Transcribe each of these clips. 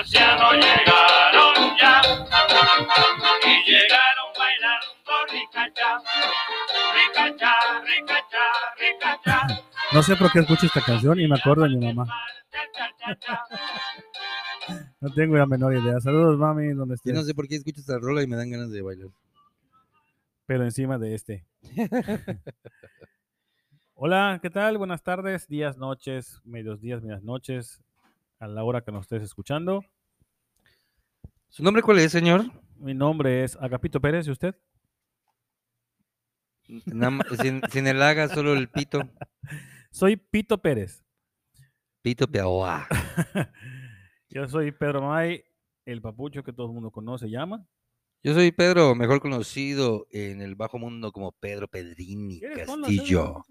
marcianos llegaron ya y llegaron bailando ricacha, ricacha, ricacha, ricacha. No sé por qué escucho esta canción y me acuerdo de mi mamá. No tengo la menor idea. Saludos, mami, donde Yo estés. no sé por qué escucho esta rola y me dan ganas de bailar. Pero encima de este. Hola, ¿qué tal? Buenas tardes, días, noches, medios días, medias noches, a la hora que nos estés escuchando. ¿Su nombre cuál es, señor? Mi nombre es Agapito Pérez, ¿y usted? Sin, sin el haga, solo el pito. Soy Pito Pérez. Pito Peaoa. Yo soy Pedro May, el papucho que todo el mundo conoce, llama. Yo soy Pedro, mejor conocido en el bajo mundo como Pedro Pedrini ¿Quieres ponlo, Castillo.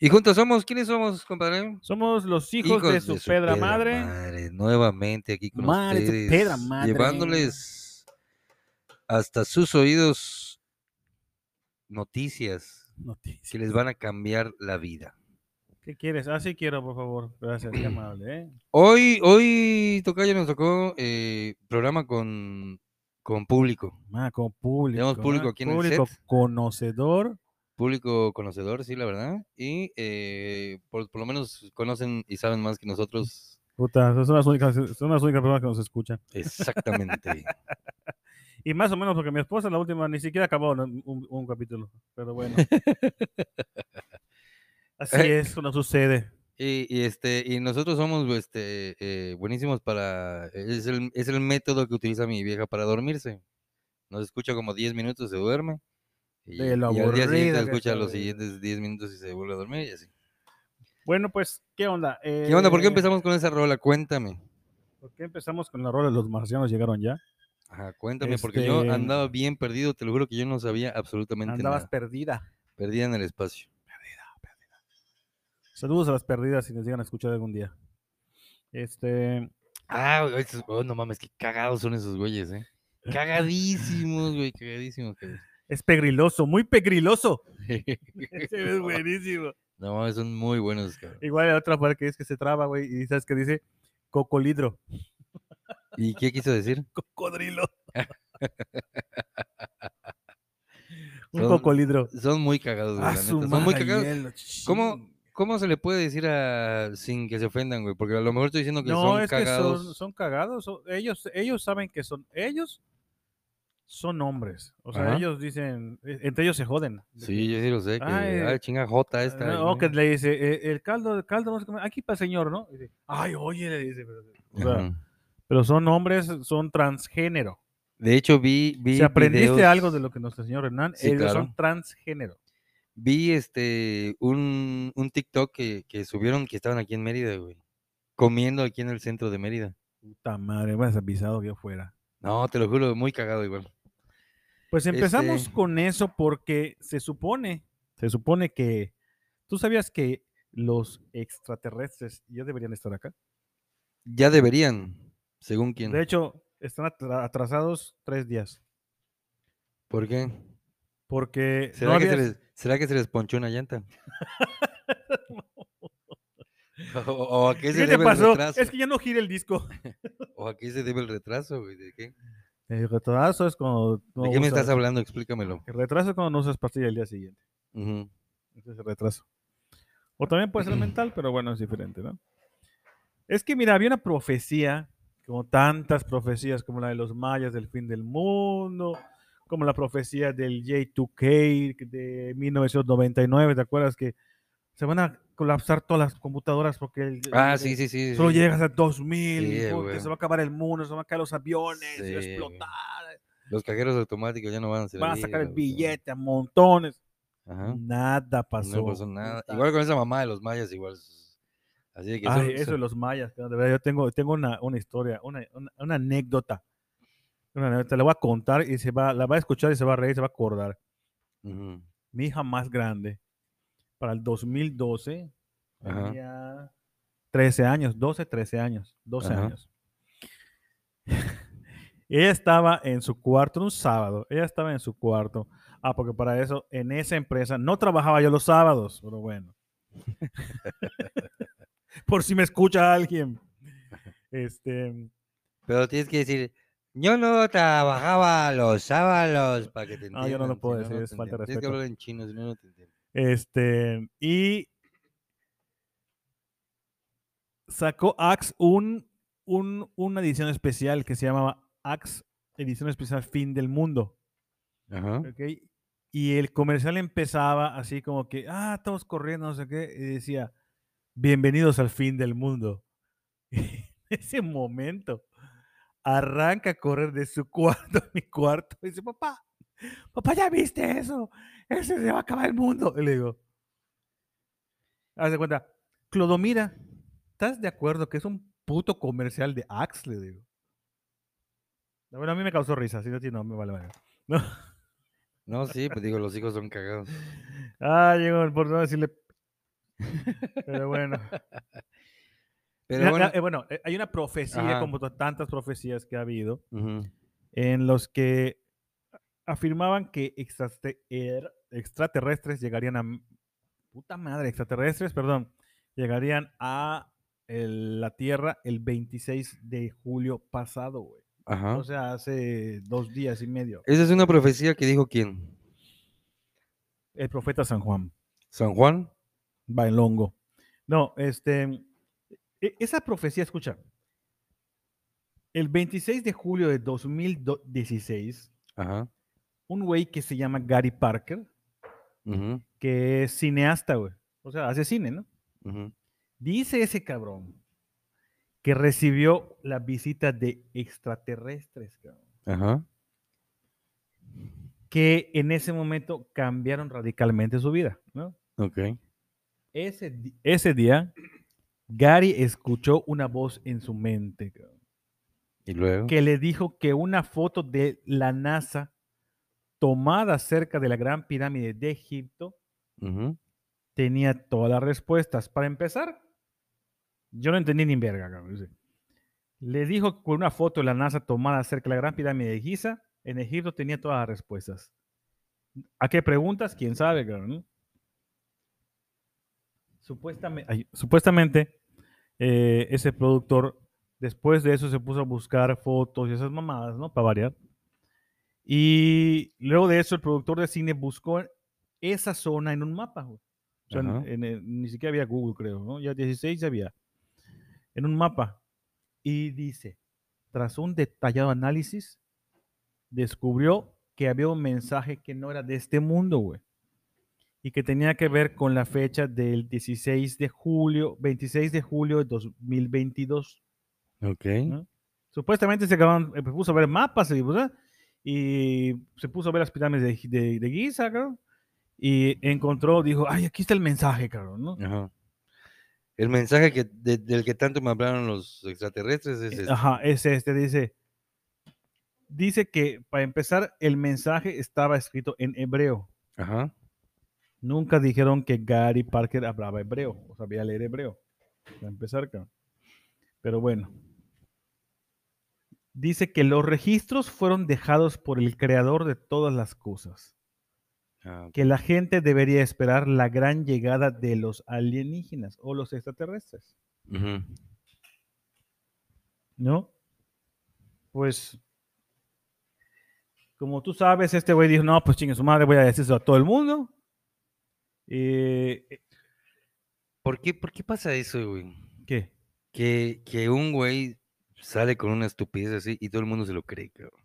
Y juntos somos, ¿quiénes somos, compadre? Somos los hijos, de su, pedra, madre. Nuevamente aquí con Madre, ustedes. pedra madre. Llevándoles hasta sus oídos noticias Noticias. que les van a cambiar la vida. ¿Qué quieres? Ah, sí quiero, por favor. Gracias, qué amable, ¿eh? Hoy, hoy, Tocayo, nos tocó eh, programa con, con público. Ah, con público. Tenemos público ah, aquí en el Público set. conocedor. Público conocedor, sí, la verdad. Y eh, por, por lo menos conocen y saben más que nosotros. Puta, son las únicas, son las únicas personas que nos escuchan. Exactamente. Y más o menos porque mi esposa, la última, ni siquiera acabó un, un capítulo. Pero bueno. Así es, no sucede. Y, y, este, y nosotros somos este, eh, buenísimos para... Es el, es el método que utiliza mi vieja para dormirse. Nos escucha como 10 minutos, se duerme. Y, De lo y al día siguiente escucha los güey. siguientes 10 minutos y se vuelve a dormir y así. Bueno, pues, ¿qué onda? ¿Qué onda? ¿Por qué Eh, empezamos con esa rola? Cuéntame. ¿Por qué empezamos con la rola los marcianos llegaron ya? Ajá, cuéntame, porque yo Este- andaba bien perdido, te lo juro que yo no sabía absolutamente Andabas nada. perdida. Perdida en el espacio. Saludos a las perdidas si nos llegan a escuchar algún día. Este, Ah, güey, oh, no mames, qué cagados son esos güeyes, eh. Cagadísimos, güey, cagadísimos. cagadísimos. Es pegriloso, muy pegriloso. Ese es buenísimo. no son muy buenos, cabrón. Igual la otra parte que es que se traba, güey, y sabes que dice cocolidro. ¿Y qué quiso decir? Cocodrilo. Un Son- cocolidro. Son muy cagados, güey, Ah. Son muy cagados. hielo, ¿Cómo. ¿Cómo se le puede decir a sin que se ofendan, güey? Porque a lo mejor estoy diciendo que No, son es que cagados. son, son cagados. son- ellos, ellos saben que son. Ellos son hombres. O sea, Ajá. ellos dicen. eh, Entre ellos se joden. de Sí, yo sí lo sé. Que, Ay, ay, chinga J esta. Ah, O y- que le dice, eh, el caldo, el caldo, no aquí para el señor, ¿no? Dice, Ay, oye, le dice. Pero, o sea, pero son hombres, son transgénero. De hecho, vi. vi Si aprendiste videos- algo de lo que nuestro señor Hernán, Sí, ellos claro. son transgénero. Vi este un, un TikTok que, que subieron que estaban aquí en Mérida, güey. Comiendo aquí en el centro de Mérida. Puta madre, me hubieras avisado que yo fuera. No, te lo juro, muy cagado igual. Pues empezamos Este- con eso porque se supone, se supone que, ¿tú sabías que los extraterrestres ya deberían estar acá? Ya deberían, según quién. De hecho, están atra- atrasados tres días. ¿Por qué? Porque no ¿Será, que se les, ¿Será que se les ponchó una llanta? o, o a qué se ¿Qué te debe el pasó? retraso? Es que ya no gira el disco. ¿O a qué se debe el retraso, güey? ¿De qué? El retraso es cuando ¿De qué me estás hablando? Explícamelo. El retraso es cuando no usas pastilla el día siguiente. Ujú. Ese es el retraso. O también puede ser mental, pero bueno, es diferente, ¿no? Es que, mira, había una profecía, como tantas profecías, como la de los mayas del fin del mundo, como la profecía del J2K de 1999, ¿te acuerdas que se van a colapsar todas las computadoras porque el- Ah, sí, sí, sí. solo llegas a 2000, Sí, güey. se va a acabar el mundo, se van a caer los aviones, se va a explotar, Los cajeros automáticos ya no van a servir. van a sacar el billete a montones. Ajá. Nada pasó. No pasó nada. Igual con esa mamá de los mayas, igual. Así de que Ay, son- eso de los mayas, de verdad yo tengo, tengo una, una historia, una, una, una anécdota. Una anécdota, la voy a contar y se va, la va a escuchar y se va a reír, se va a acordar. Mi hija más grande, para el 2012, Ajá. tenía 13 años, 12, 13 años, 12 Ajá. años. ella estaba en su cuarto un sábado, ella estaba en su cuarto. Ah, porque para eso, en esa empresa, no trabajaba yo los sábados, pero bueno. Por si me escucha alguien. Este, Pero tienes que decir, yo no trabajaba los sábados para que te No, yo no lo entiendan, si puedo decir, no es falta de entienden. Tienes que respeto. hablar en chino, si no, no te entienden. Este, y sacó Axe un, un- una edición especial que se llamaba Axe Edición Especial Fin del Mundo. Ajá. ¿ok? Y el comercial empezaba así como que, ah, todos corriendo, no sé qué, y decía, bienvenidos al fin del mundo. en ese momento arranca a correr de su cuarto a mi cuarto y dice, papá, papá, ¿ya viste eso? Ese se va a acabar el mundo. Y le digo, haz de cuenta, Clodomira, ¿estás de acuerdo que es un puto comercial de Axe? Le digo. Bueno, a mí me causó risa, si no, sí, no, me vale, vale. No. No, sí, pues digo, los hijos son cagados. Ah, llegó por no decirle. Pero bueno. Pero bueno, eh, bueno, eh, hay una profecía, Ajá. como tantas profecías que ha habido, en los que afirmaban que er- extraterrestres llegarían a. Puta madre, extraterrestres, perdón. Llegarían a el- la Tierra el 26 de julio pasado, güey. ajá. O sea, hace dos días y medio. Esa es una profecía que dijo quién? El profeta San Juan. ¿San Juan? Bailongo. No, este. e- Esa profecía, escucha. El 26 de julio de 2016, Ajá. Un güey que se llama Gary Parker, que es cineasta, güey. O sea, hace cine, ¿no? Dice ese cabrón que recibió la visita de extraterrestres, cabrón, Ajá. que en ese momento cambiaron radicalmente su vida, ¿no? Ok. Ese, ese día, Gary escuchó una voz en su mente, cabrón. Y luego. que le dijo que una foto de la NASA tomada cerca de la Gran Pirámide de Egipto tenía todas las respuestas. Para empezar, yo no entendí ni verga. cabrón. Le dijo que una foto de la NASA tomada cerca de la Gran Pirámide de Giza en Egipto tenía todas las respuestas. ¿A qué preguntas? ¿Quién sabe? cabrón? Supuestamente, ay, supuestamente eh, ese productor, después de eso, se puso a buscar fotos y esas mamadas, ¿no? Para variar. Y luego de eso, el productor de cine buscó esa zona en un mapa. güey. O sea, en- en ni siquiera había Google, creo, ¿no? Ya 16 ya había. En un mapa. Y dice, tras un detallado análisis, descubrió que había un mensaje que no era de este mundo, güey. Y que tenía que ver con la fecha del 16 de julio, 26 de julio de 2022. Ok. ¿no? Supuestamente se acabaron, eh, puso a ver mapas y, ¿verdad? Y se puso a ver las pirámides de, de, de Giza, cabrón, y encontró, dijo, ay, aquí está el mensaje, cabrón, ¿no? Ajá. El mensaje que, de- del que tanto me hablaron los extraterrestres es este. Ajá, es este, dice, dice que para empezar, el mensaje estaba escrito en hebreo. Ajá. Nunca dijeron que Gary Parker hablaba hebreo, o sabía leer hebreo. Para empezar, cabrón. Pero bueno. Dice que los registros fueron dejados por el creador de todas las cosas. Ah. Que la gente debería esperar la gran llegada de los alienígenas o los extraterrestres. ¿No? Pues, como tú sabes, este güey dijo, no, pues chingue su madre, voy a decir eso a todo el mundo. Eh, ¿Por qué, ¿Por qué pasa eso, güey? ¿Qué? Que, que un güey sale con una estupidez así y todo el mundo se lo cree, cabrón.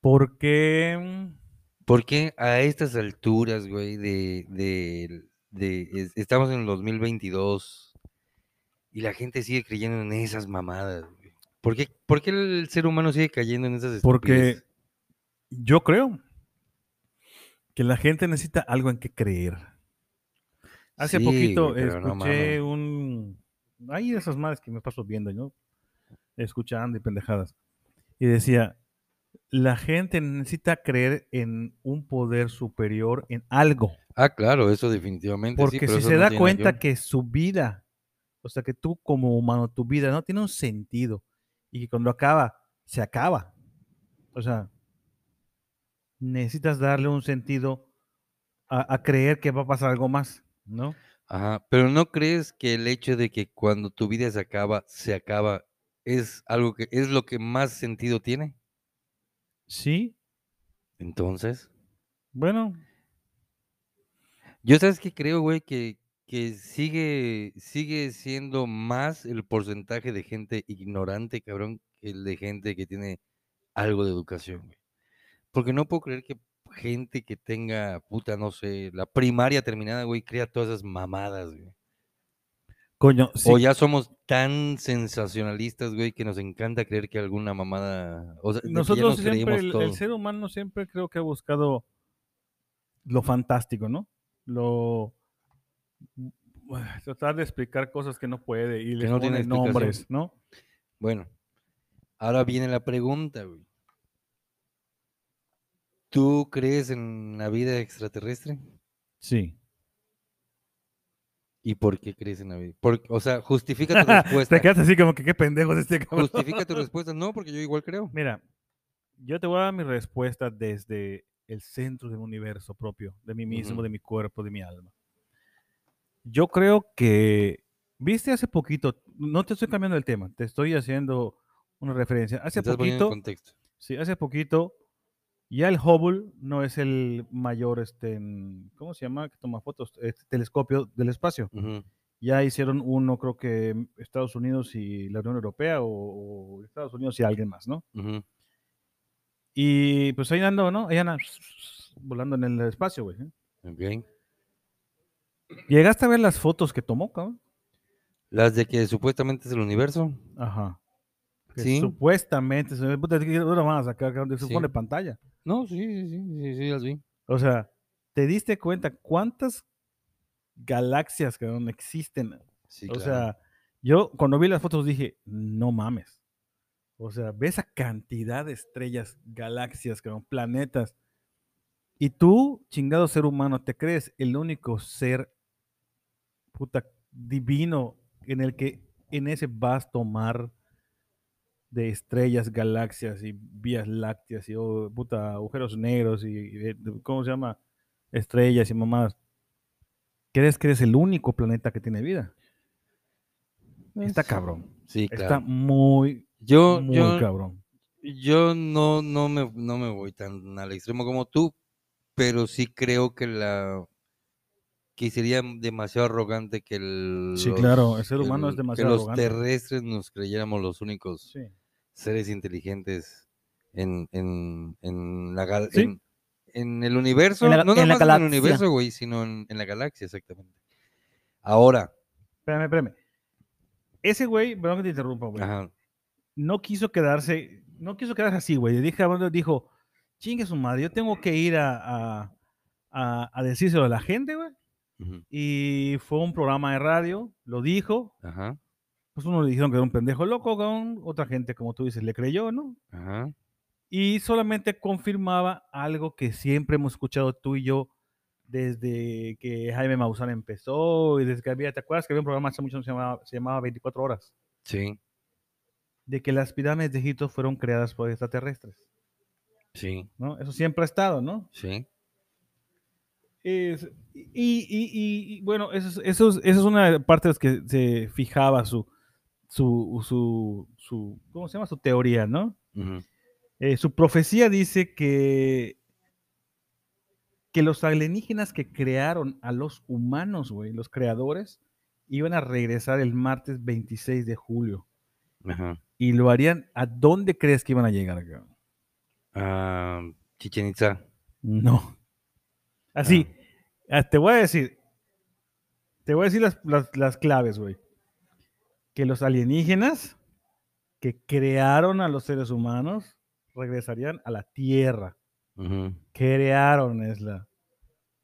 Porque... mm, ¿Por qué a estas alturas, güey, de, de, de- es- estamos en el 2022 y la gente sigue creyendo en esas mamadas, güey? ¿Por qué, por qué el ser humano sigue cayendo en esas Porque estupideces? yo creo que la gente necesita algo en que creer. Hace Sí, poquito no escuché un... Hay esas madres que me paso viendo, ¿no? Escuchando y pendejadas. Y decía, la gente necesita creer en un poder superior, en algo. Ah, claro, eso definitivamente. sí, Porque pero si se no da cuenta yo. que su vida, o sea, que tú como humano, tu vida no tiene un sentido y que cuando acaba, se acaba. O sea, necesitas darle un sentido a, a creer que va a pasar algo más, ¿no? Ajá, pero ¿no crees que el hecho de que cuando tu vida se acaba, se acaba es algo que es lo que más sentido tiene. Sí, Entonces, bueno, yo sabes que creo, güey, que, que sigue, sigue siendo más el porcentaje de gente ignorante, cabrón, que el de gente que tiene algo de educación, güey. Porque no puedo creer que gente que tenga, puta, no sé, la primaria terminada, güey, crea todas esas mamadas, güey. Coño, sí, O ya somos tan sensacionalistas, güey, que nos encanta creer que alguna mamada. O sea, nosotros nos siempre, el, ser humano siempre creo que ha buscado lo fantástico, ¿no? Lo tratar de explicar cosas que no puede y le no tiene nombres, ¿no? Bueno, ahora viene la pregunta, güey. ¿Tú crees en la vida extraterrestre? Sí. ¿Y por qué crees en la vida? Por- o sea, justifica tu respuesta. Te quedas así como que qué pendejo es este cabrón. Justifica tu respuesta. No, porque yo igual creo. Mira, yo te voy a dar mi respuesta desde el centro del universo propio, de mí mismo, Ujú. de mi cuerpo, de mi alma. Yo creo que, viste hace poquito, no te estoy cambiando el tema, te estoy haciendo una referencia. Hace poquito, sí, hace poquito, ya el Hubble no es el mayor, este, en- ¿cómo se llama? Que toma fotos, este telescopio del espacio. Ya hicieron uno, creo que Estados Unidos y la Unión Europea, o, o Estados Unidos y alguien más, ¿no? Y pues ahí ando, ¿no? Ahí andan volando en el espacio, güey. ¿eh? ¿Llegaste a ver las fotos que tomó, cabrón? Las de que supuestamente es el universo. Ajá. Que Sí. Supuestamente, se puta, ¿qué hora van a sacar, cabrón? Se pone pantalla. No, sí, sí, sí, sí, sí, las vi. O sea, ¿te diste cuenta cuántas galaxias, cabrón, existen? Sí, o claro. sea, yo cuando vi las fotos dije, no mames. O sea, ve esa cantidad de estrellas, galaxias, cabrón, planetas. Y tú, chingado ser humano, te crees el único ser puta divino en el que en ese vasto mar de estrellas, galaxias y vías lácteas y oh, puta agujeros negros y, ¿cómo se llama? Estrellas y mamadas. ¿Crees que eres el único planeta que tiene vida? Está Es- cabrón. Sí, Está muy, Yo, muy yo, cabrón. yo no, no, me, no me voy tan al extremo como tú, pero sí creo que la que sería demasiado arrogante que el, Sí, claro, el ser humano es demasiado que los arrogante. terrestres nos creyéramos los únicos Sí. Seres inteligentes en, en, en la gal- Sí. en, en el universo, la- no en nada la más en el universo, güey, sino en, la galaxia, exactamente. Ahora, Espérame, espérame. Ese güey, perdón que te interrumpa, güey. no quiso quedarse, no quiso quedarse así, güey. Dije, bueno, dijo, chingue su madre, yo tengo que ir a, a, a- a decírselo a la gente, güey. ujú, Y fue un programa de radio, lo dijo. ajá, Pues uno le dijeron que era un pendejo loco, con otra gente, como tú dices, le creyó, ¿no? ajá, Y solamente confirmaba algo que siempre hemos escuchado tú y yo desde que Jaime Maussan empezó y desde que había, ¿te acuerdas que había un programa hace mucho que se llamaba, se llamaba 24 horas? sí, De que las pirámides de Egipto fueron creadas por extraterrestres, sí, ¿no? Eso siempre ha estado, ¿no? sí, Es- y, y- y- y, bueno, eso es, eso, es, eso es una de las que se fijaba su, su, su, su, ¿cómo se llama? Su teoría, ¿no? Eh, su profecía dice que, que los alienígenas que crearon a los humanos, güey, los creadores, iban a regresar el martes 26 de julio. Y lo harían, ¿a dónde crees que iban a llegar? Ah, Chichen Itza. No. Así, ah, te voy a decir, te voy a decir las, las- las claves, güey. Que los alienígenas que crearon a los seres humanos regresarían a la Tierra. ujú. Crearon, es la.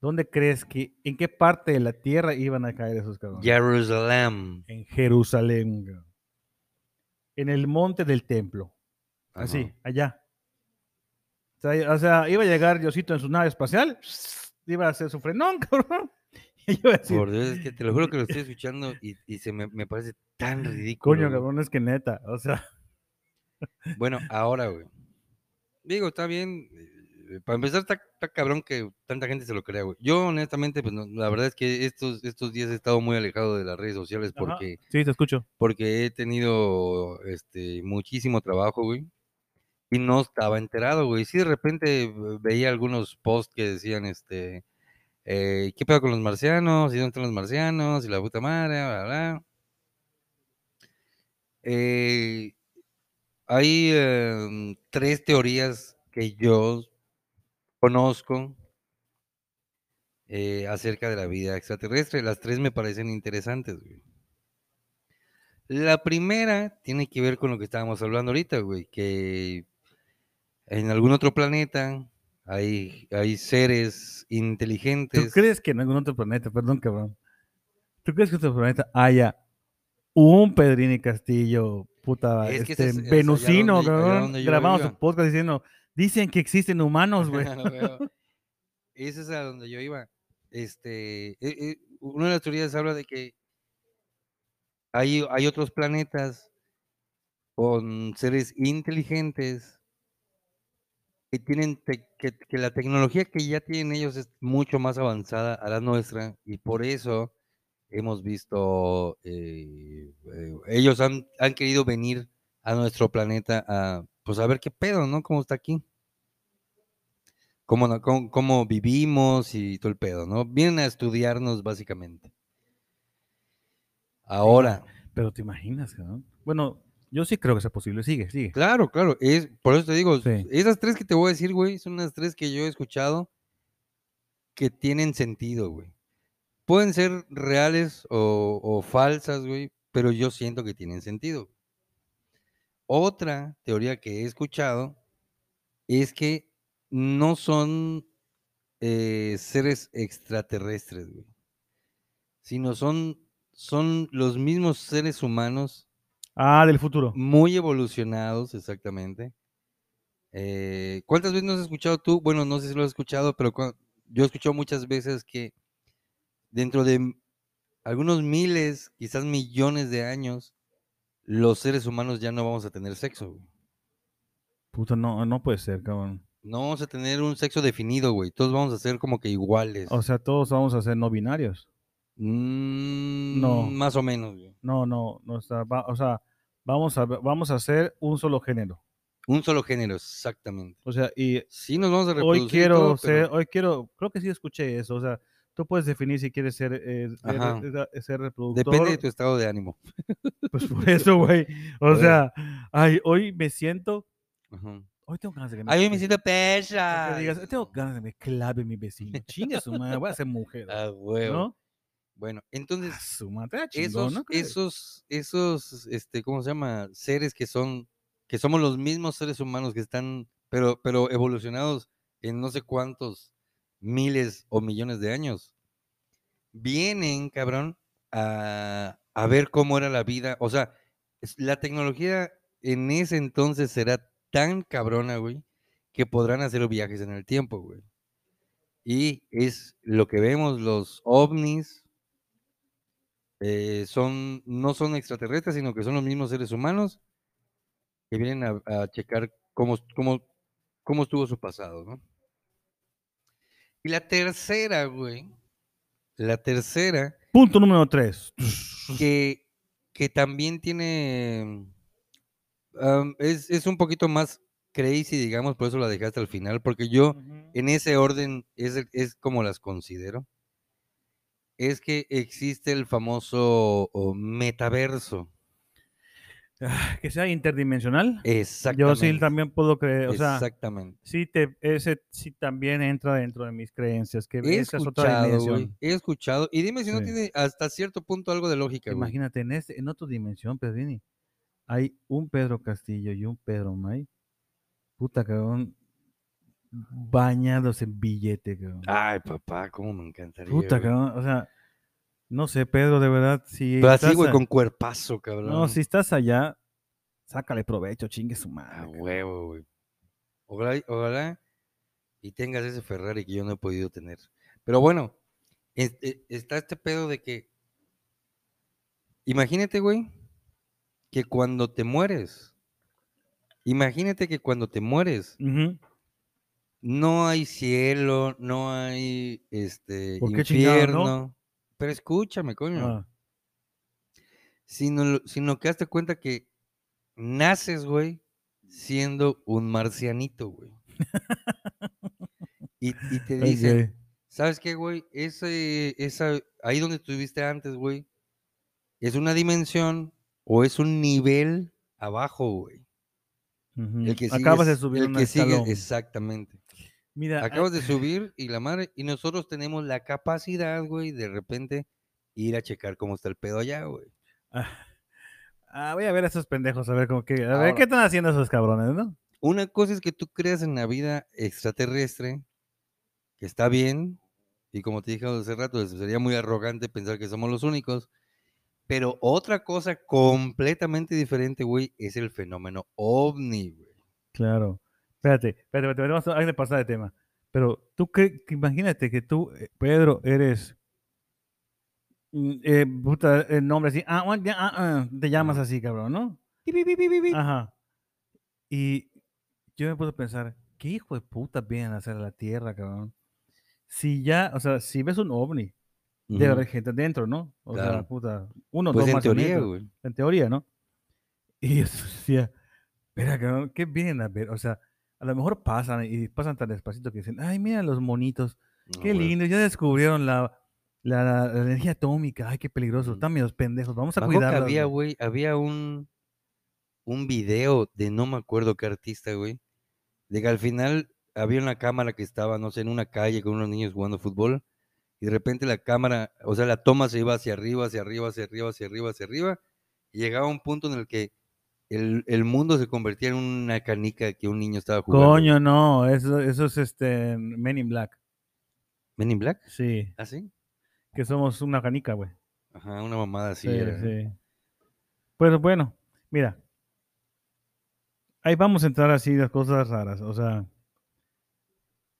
¿Dónde crees que, en qué parte de la Tierra iban a caer esos cabrones? Jerusalén. En Jerusalén. En el monte del templo. Así, allá. O sea, o sea, iba a llegar Diosito en su nave espacial, iba a hacer su frenón, cabrón. Yo decir, Por Dios, es que te lo juro que lo estoy escuchando y, y se me, me parece tan ridículo. coño, cabrón, es que neta, o sea, Bueno, ahora, güey. Digo, está bien. eh, para empezar, está, está cabrón que tanta gente se lo crea, güey. Yo, honestamente, pues no, la verdad es que estos, estos días he estado muy alejado de las redes sociales Ajá. porque, Sí, te escucho. porque he tenido este, muchísimo trabajo, güey. Y no estaba enterado, güey. Sí, de repente eh, veía algunos posts que decían, este, eh, ¿qué pedo con los marcianos? ¿Y dónde están los marcianos? Y la puta madre, bla, bla. Eh, hay em, tres teorías que yo conozco eh, acerca de la vida extraterrestre. Las tres me parecen interesantes. La primera tiene que ver con lo que estábamos hablando ahorita, güey, que en algún otro planeta hay, hay seres ¿Tú inteligentes. crees que en algún otro planeta, perdón, cabrón? ¿Tú crees que en otro planeta haya un Pedrini Castillo, puta, Es que este, es- venusino, cabrón, iba. su podcast diciendo, dicen que existen humanos, güey. Ese es a donde yo iba. Este, eh, eh, una de las teorías habla de que hay, hay otros planetas con seres inteligentes que tienen te- que, que la tecnología que ya tienen ellos es mucho más avanzada a la nuestra y por eso hemos visto eh, eh, ellos han, han querido venir a nuestro planeta a pues a ver qué pedo, ¿no? ¿Cómo está aquí? cómo, no- cómo, cómo vivimos y todo el pedo, ¿no? Vienen a estudiarnos básicamente. Ahora, Pero te imaginas, cabrón. Bueno, yo sí creo que sea posible. Sigue, sigue. claro, claro, es, por eso te digo, Sí. esas tres que te voy a decir, güey, son las tres que yo he escuchado que tienen sentido, güey. Pueden ser reales o, o falsas, güey, pero yo siento que tienen sentido. Otra teoría que he escuchado es que no son eh, seres extraterrestres, güey, sino son, son los mismos seres humanos Ah, del futuro. muy evolucionados, exactamente. Eh, ¿Cuántas veces no has escuchado tú? Bueno, no sé si lo has escuchado, pero yo he escuchado muchas veces que dentro de algunos miles, quizás millones de años, los seres humanos ya no vamos a tener sexo. güey. Puta, no, no puede ser, cabrón. No vamos a tener un sexo definido, güey. Todos vamos a ser como que iguales. O sea, todos vamos a ser no binarios. Mm, no. Más o menos, güey. No, no, no está. va- o sea, vamos a, vamos a hacer un solo género. Un solo género, exactamente. O sea, y Sí, nos vamos a reproducir. hoy quiero todo, ser, pero- hoy quiero, creo que sí escuché eso. O sea, tú puedes definir si quieres ser, eh, ser- eh, ser reproductor. Depende de tu estado de ánimo. Pues por eso, güey. O sea, ay, hoy me siento, Ajá. hoy tengo ganas de que me, Ay, me siento que digas, tengo ganas de que me clave mi vecino. Chingue su madre, voy a ser mujer. Ah, huevo. ¿No? Bueno, Ah, entonces, chingón, esos, ¿no esos, esos, este, ¿cómo se llama? Seres que son, que somos los mismos seres humanos que están, pero, pero evolucionados en no sé cuántos miles o millones de años. Vienen, cabrón, a, a ver cómo era la vida. O sea, la tecnología en ese entonces será tan cabrona, güey, que podrán hacer viajes en el tiempo, güey. Y es lo que vemos, los ovnis, eh, son, no son extraterrestres, sino que son los mismos seres humanos que vienen a, a checar cómo, cómo, cómo estuvo su pasado, ¿no? Y la tercera, güey, la tercera, Punto número tres. que, que también tiene, es, es un poquito más crazy, digamos, por eso la dejé hasta el final, porque yo en ese orden es, es como las considero, es que existe el famoso o, metaverso. Ah, Que sea interdimensional. Exactamente. Yo sí también puedo creer, o sea, Exactamente. sí, te, ese sí también entra dentro de mis creencias, que He esa es otra escuchado, güey, he escuchado, y dime si no tiene hasta cierto punto algo de lógica. Imagínate, en, este, en otra dimensión, Pedrini, hay un Pedro Castillo y un Pedro May, puta cabrón, bañados en billete, cabrón. Ay, papá, cómo me encantaría. puta güey. cabrón, o sea, no sé, Pedro, de verdad, si Pero así, güey, a- con cuerpazo, cabrón. No, si estás allá, sácale provecho, chingue su madre. huevo, güey. Ojalá, y- ojalá y tengas ese Ferrari que yo no he podido tener. Pero bueno, este- está este pedo de que. Imagínate, güey, que cuando te mueres. Imagínate que cuando te mueres. No hay cielo, no hay este infierno. Pero escúchame, coño. Ah, Sino, sino que hazte cuenta que naces, güey, siendo un marcianito, güey. Y, y te dicen, ok. ¿sabes qué, güey? Ese, esa, ahí donde estuviste antes, güey, es una dimensión o es un nivel abajo, güey. El que Acabas de subir el un que sigue- exactamente. Mira, Acabas de subir y la madre, y nosotros tenemos la capacidad, güey, de repente ir a checar cómo está el pedo allá, güey. ah, ah, voy a ver a esos pendejos, a ver cómo que, a ver Ahora- qué están haciendo esos cabrones, ¿no? Una cosa es que tú creas en la vida extraterrestre, que está bien, y como te dije hace rato, sería muy arrogante pensar que somos los únicos, pero otra cosa completamente diferente, güey, es el fenómeno ovni, güey. Claro. Espérate, espérate, espérate, vamos a, pasar de tema. Pero tú que, imagínate que tú, eh, Pedro, eres mm, eh, puta, el nombre así, ah, ah, ah, te llamas así, cabrón, ¿no? Ajá. Y yo me puse a pensar, ¿qué hijo de puta vienen a hacer a la Tierra, cabrón? Si ya, o sea, si ves un ovni, debe Ujú. haber gente dentro, ¿no? O sea, Claro. puta, uno, Pues dos en más teoría, güey. en teoría, ¿no? Y yo decía, espera, cabrón, ¿qué vienen a ver? O sea, a lo mejor pasan y pasan tan despacito que dicen, ay, mira los monitos, No, qué lindo, ya descubrieron la, la, la energía atómica, ay, qué peligroso, Ujú. están medios pendejos, vamos a cuidarlos. había, güey". güey, había un, un video de no me acuerdo qué artista, güey, de que al final había una cámara que estaba, no sé, en una calle con unos niños jugando fútbol, y de repente la cámara, o sea, la toma se iba hacia arriba, hacia arriba, hacia arriba, hacia arriba, hacia arriba, y llegaba un punto en el que el, el mundo se convertía en una canica que un niño estaba jugando. Coño, no, eso, eso es este Men in Black, ¿Men in Black? sí, ¿Ah, sí? que somos una canica, güey. Ajá, una mamada así Sí, sí. Pues bueno, mira. Ahí vamos a entrar así las cosas raras. O sea,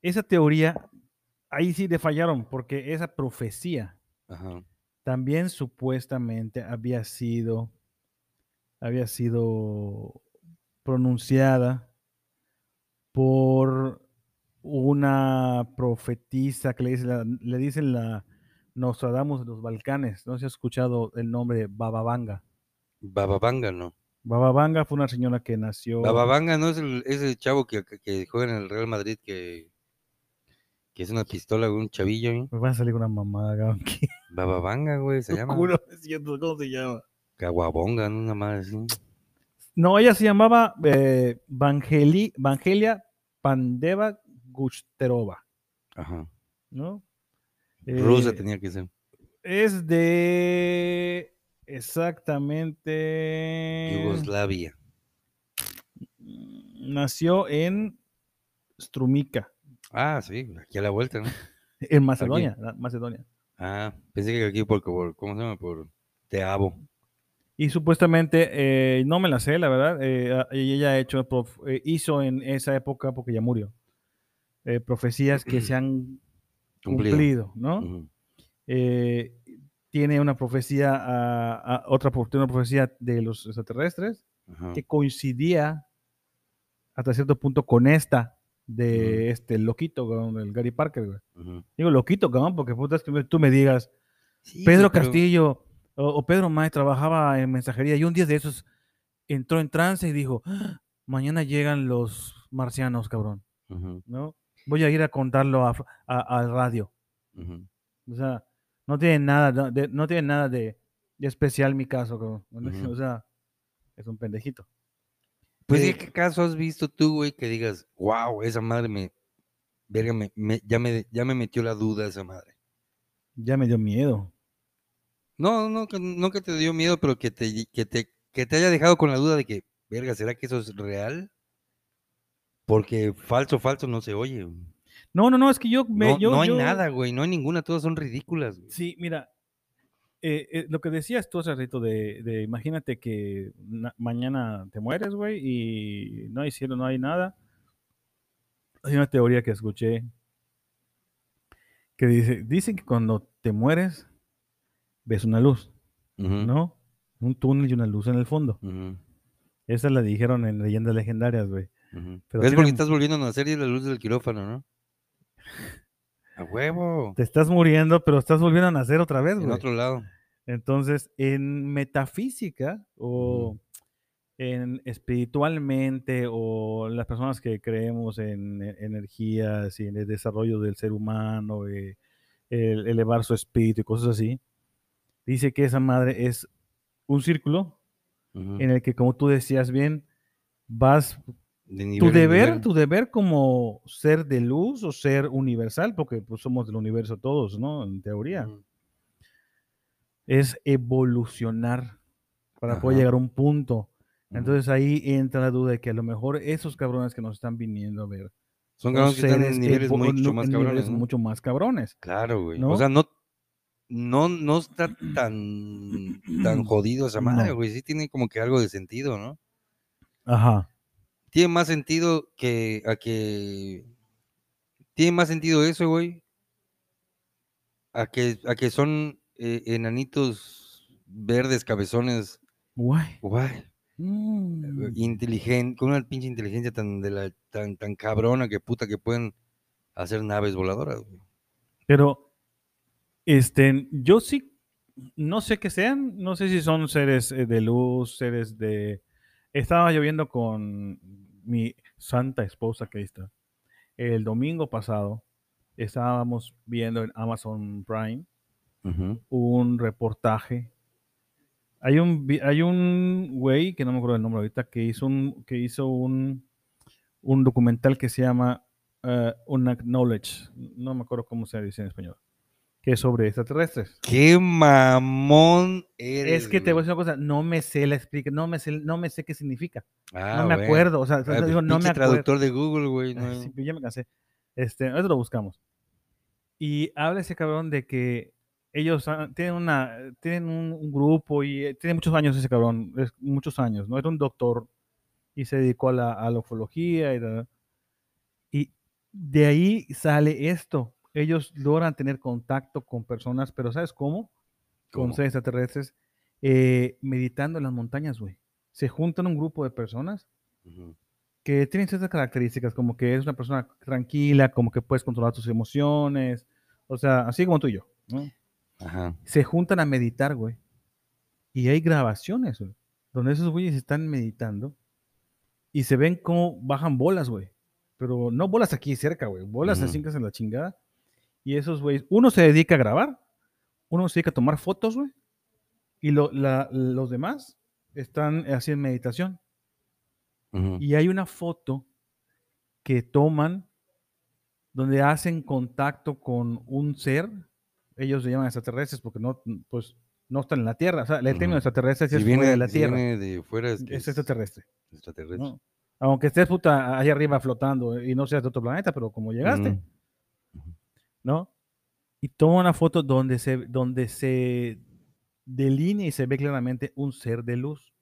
esa teoría, ahí sí le fallaron, porque esa profecía Ajá. también supuestamente había sido, había sido pronunciada por una profetisa que le dicen la, le dicen la Nostradamus de los Balcanes. No si has escuchado el nombre de Baba Vanga. Bababanga, ¿no? Baba Vanga fue una señora que nació. Bababanga no es el, ese chavo que, que- que juega en el Real Madrid que, que es una pistola, un chavillo, ¿eh? Me va a salir una mamada, cabrón. ¿Qué Bababanga, güey, se llama. es? ¿Cómo se llama? Caguabonga, ¿no? Una madre así. No, ella se llamaba eh, Vangeli- Vangelia Pandeva Gusterova, Ajá. ¿no? Rusa Eh, tenía que ser. Es de exactamente. Yugoslavia. mm, Nació en Strumica, Ah, sí, aquí a la vuelta, ¿no? en Macedonia, Macedonia. Ah, pensé que aquí por, por ¿cómo se llama? Por Teabo. Y supuestamente, eh, no me la sé, la verdad, eh, ella ha hecho, prof- eh, hizo en esa época, porque ya murió, eh, profecías que se han Cumplido. cumplido, ¿no? Ujú. Eh, tiene una profecía, a- a- otra tiene una profecía de los extraterrestres Ajá. que coincidía hasta cierto punto con esta de Ujú. este loquito, con el Gary Parker, güey. Digo loquito, cabrón, porque puta es que tú me digas, Sí, Pedro Castillo o, o Pedro May trabajaba en mensajería y un día de esos entró en trance y dijo, "Ah, mañana llegan los marcianos, cabrón, ¿no? Voy a ir a contarlo a, a- al radio. O sea, no tiene nada de, no tiene nada de, de especial mi caso, cabrón. O sea, es un pendejito. Pues, Eh, ¿y qué caso has visto tú, güey, que digas, wow, esa madre me, verga, me, me- ya, me, ya me metió la duda esa madre? ya me dio miedo. No, no, que, no que te dio miedo, pero que te, que, te, que te haya dejado con la duda de que, verga, ¿será que eso es real? Porque falso, falso no se oye. No, no, no, es que yo... Me, no, yo- no hay yo- nada, güey, no hay ninguna, todas son ridículas. güey. Sí, mira, eh, eh, lo que decías tú hace rato de, de imagínate que na- mañana te mueres, güey, y no hay cielo, no hay nada. Hay una teoría que escuché que dice, dicen que cuando te mueres ves una luz, ¿no? Un túnel y una luz en el fondo. Esa la dijeron en leyendas legendarias, güey. Ujú. Pero es porque estás volviendo a nacer y es la luz del quirófano, ¿no? A huevo. Te estás muriendo, pero estás volviendo a nacer otra vez, En güey. otro lado. Entonces, en metafísica o en espiritualmente o las personas que creemos en e- energías y en el desarrollo del ser humano, eh, el elevar su espíritu y cosas así, dice que esa madre es un círculo en el que, como tú decías bien, vas De tu nivel deber, tu deber como ser de luz o ser universal, porque pues, somos del universo todos, ¿no? En teoría, es evolucionar para poder llegar a un punto. Entonces ahí entra la duda de que a lo mejor esos cabrones que nos están viniendo a ver son cabrones que están en niveles mucho más cabrones, niveles ¿no? mucho más cabrones. Claro, güey. ¿no? O sea, no, no, no está tan, tan jodido esa madre, güey. Sí tiene como que algo de sentido, ¿no? Ajá. Tiene más sentido que a que. Tiene más sentido eso, güey. A que, a que son eh, enanitos verdes, cabezones, Guay. guay, Mm. inteligente, con una pinche inteligencia tan, de la, tan, tan cabrona que puta que pueden hacer naves voladoras, güey. Pero, este, yo sí, no sé qué sean, no sé si son seres eh, de luz, seres de... Estaba lloviendo con mi santa esposa, que está. El domingo pasado estábamos viendo en Amazon Prime un reportaje. Hay un, hay un güey, que no me acuerdo el nombre ahorita, que hizo un, que hizo un, un documental que se llama uh, Unacknowledged. No me acuerdo cómo se dice en español. Que es sobre extraterrestres. ¡Qué mamón eres! Es que te voy a decir una cosa, no me sé la explica, no me sé, no me sé qué significa. Ah, no me bueno. acuerdo, o sea, Ah, digo, no me acuerdo. traductor de Google, güey. no sí, ya me cansé. Este, ahorita lo buscamos. Y habla ese cabrón de que ellos tienen una, tienen un, un grupo y eh, tiene muchos años ese cabrón, es muchos años, ¿no? Era un doctor y se dedicó a la, a la ufología y, la- y de ahí sale esto. Ellos logran tener contacto con personas, pero ¿sabes cómo? Con seres extraterrestres, eh, meditando en las montañas, güey. Se juntan un grupo de personas Ujú. que tienen ciertas características, como que es una persona tranquila, como que puedes controlar tus emociones, o sea, así como tú y yo, ¿no? Ajá. Se juntan a meditar, güey. Y hay grabaciones, güey, donde esos güeyes están meditando y se ven cómo bajan bolas, güey. Pero no bolas aquí cerca, güey, bolas Ujú. así que en la chingada. Y esos güeyes, uno se dedica a grabar, uno se dedica a tomar fotos, güey, y lo- la- los demás están así en meditación. Ujú. Y hay una foto que toman donde hacen contacto con un ser. Ellos se llaman extraterrestres porque no, pues, no están en la Tierra. O sea, el término Ujú. extraterrestre sí Si es fuera viene, de la si Tierra. viene de fuera es, que Es extraterrestre. extraterrestre. ¿no? Aunque estés puta allá arriba flotando y no seas de otro planeta, pero como llegaste, Ujú. ¿No? Y toma una foto donde se, donde se delinea y se ve claramente un ser de luz.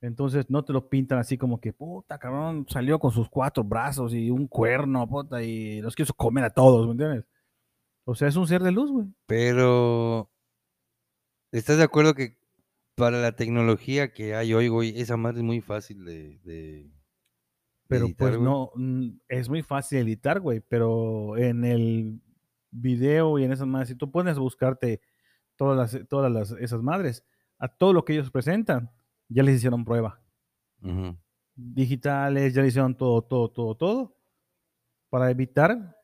Entonces no te lo pintan así como que, puta, cabrón, salió con sus cuatro brazos y un cuerno, puta, y los quiso comer a todos, ¿me entiendes? O sea, es un ser de luz, güey. Pero, ¿estás de acuerdo que para la tecnología que hay hoy, güey, esa madre es muy fácil de, de Pero editar, pues güey? no, mm, es muy fácil editar, güey, pero en el video y en esas madres, si tú pones a buscarte todas las, todas las, esas madres, a todo lo que ellos presentan, ya les hicieron prueba. Digitales, ya le hicieron todo, todo, todo, todo, para evitar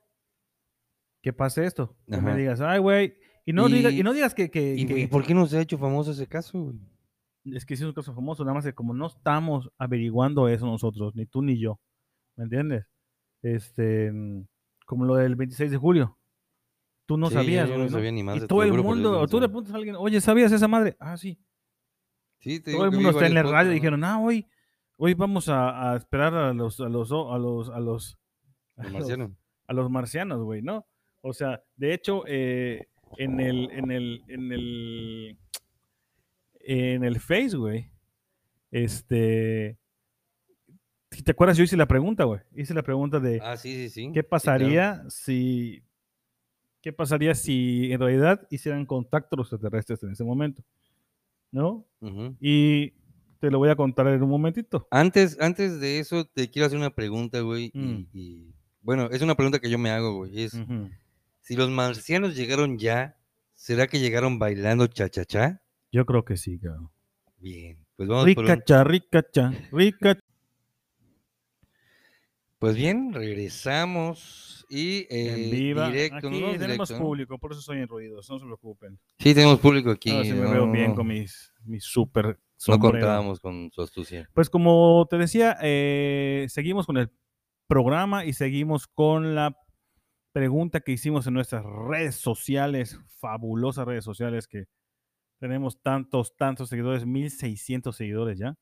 que pase esto. Que me digas, ay, güey, y no, digas, y no digas que, que- ¿Y, que- y por qué no se ha hecho famoso ese caso, güey? es que sí es un caso famoso, nada más que como no estamos averiguando eso nosotros, ni tú ni yo, ¿me entiendes? Este, mm, como lo del 26 de julio. Tú no Sí, sabías, yo no sabía ni Y madre, te todo lo el mundo, o tú le preguntas a alguien, oye, ¿sabías esa madre? Ah, sí. Sí, te Todo el mundo está en la radio y dijeron, ah, hoy, hoy vamos a, a esperar a los, a los, a los, a los, a El los- marciano. a los marcianos, güey, ¿no? O sea, de hecho, eh, en el, en el, en el, en el Face, güey, este, te acuerdas, yo hice la pregunta, güey, hice la pregunta de Ah, sí, sí, sí. qué claro. pasaría si, qué pasaría si en realidad hicieran contacto los extraterrestres en ese momento, ¿no? Y te lo voy a contar en un momentito. Antes, antes de eso, te quiero hacer una pregunta, güey. y- Mm. Y, bueno, es una pregunta que yo me hago, güey. Es, si los marcianos llegaron ya, ¿será que llegaron bailando cha-cha-cha? Yo creo que sí, cabrón. Bien, pues vamos por un- Ricacha, ricacha, ricacha. Pues bien, regresamos y eh, en viva. directo, Aquí ¿no? tenemos Directo, ¿no? público, por eso soy en ruidos, no se preocupen. Sí, tenemos público aquí. Ahora sí me veo bien con mis, mis super No contábamos con su astucia. Pues como te decía, eh, seguimos con el programa y seguimos con la pregunta que hicimos en nuestras redes sociales, fabulosas redes sociales que tenemos tantos, tantos seguidores, 1600 seguidores ya.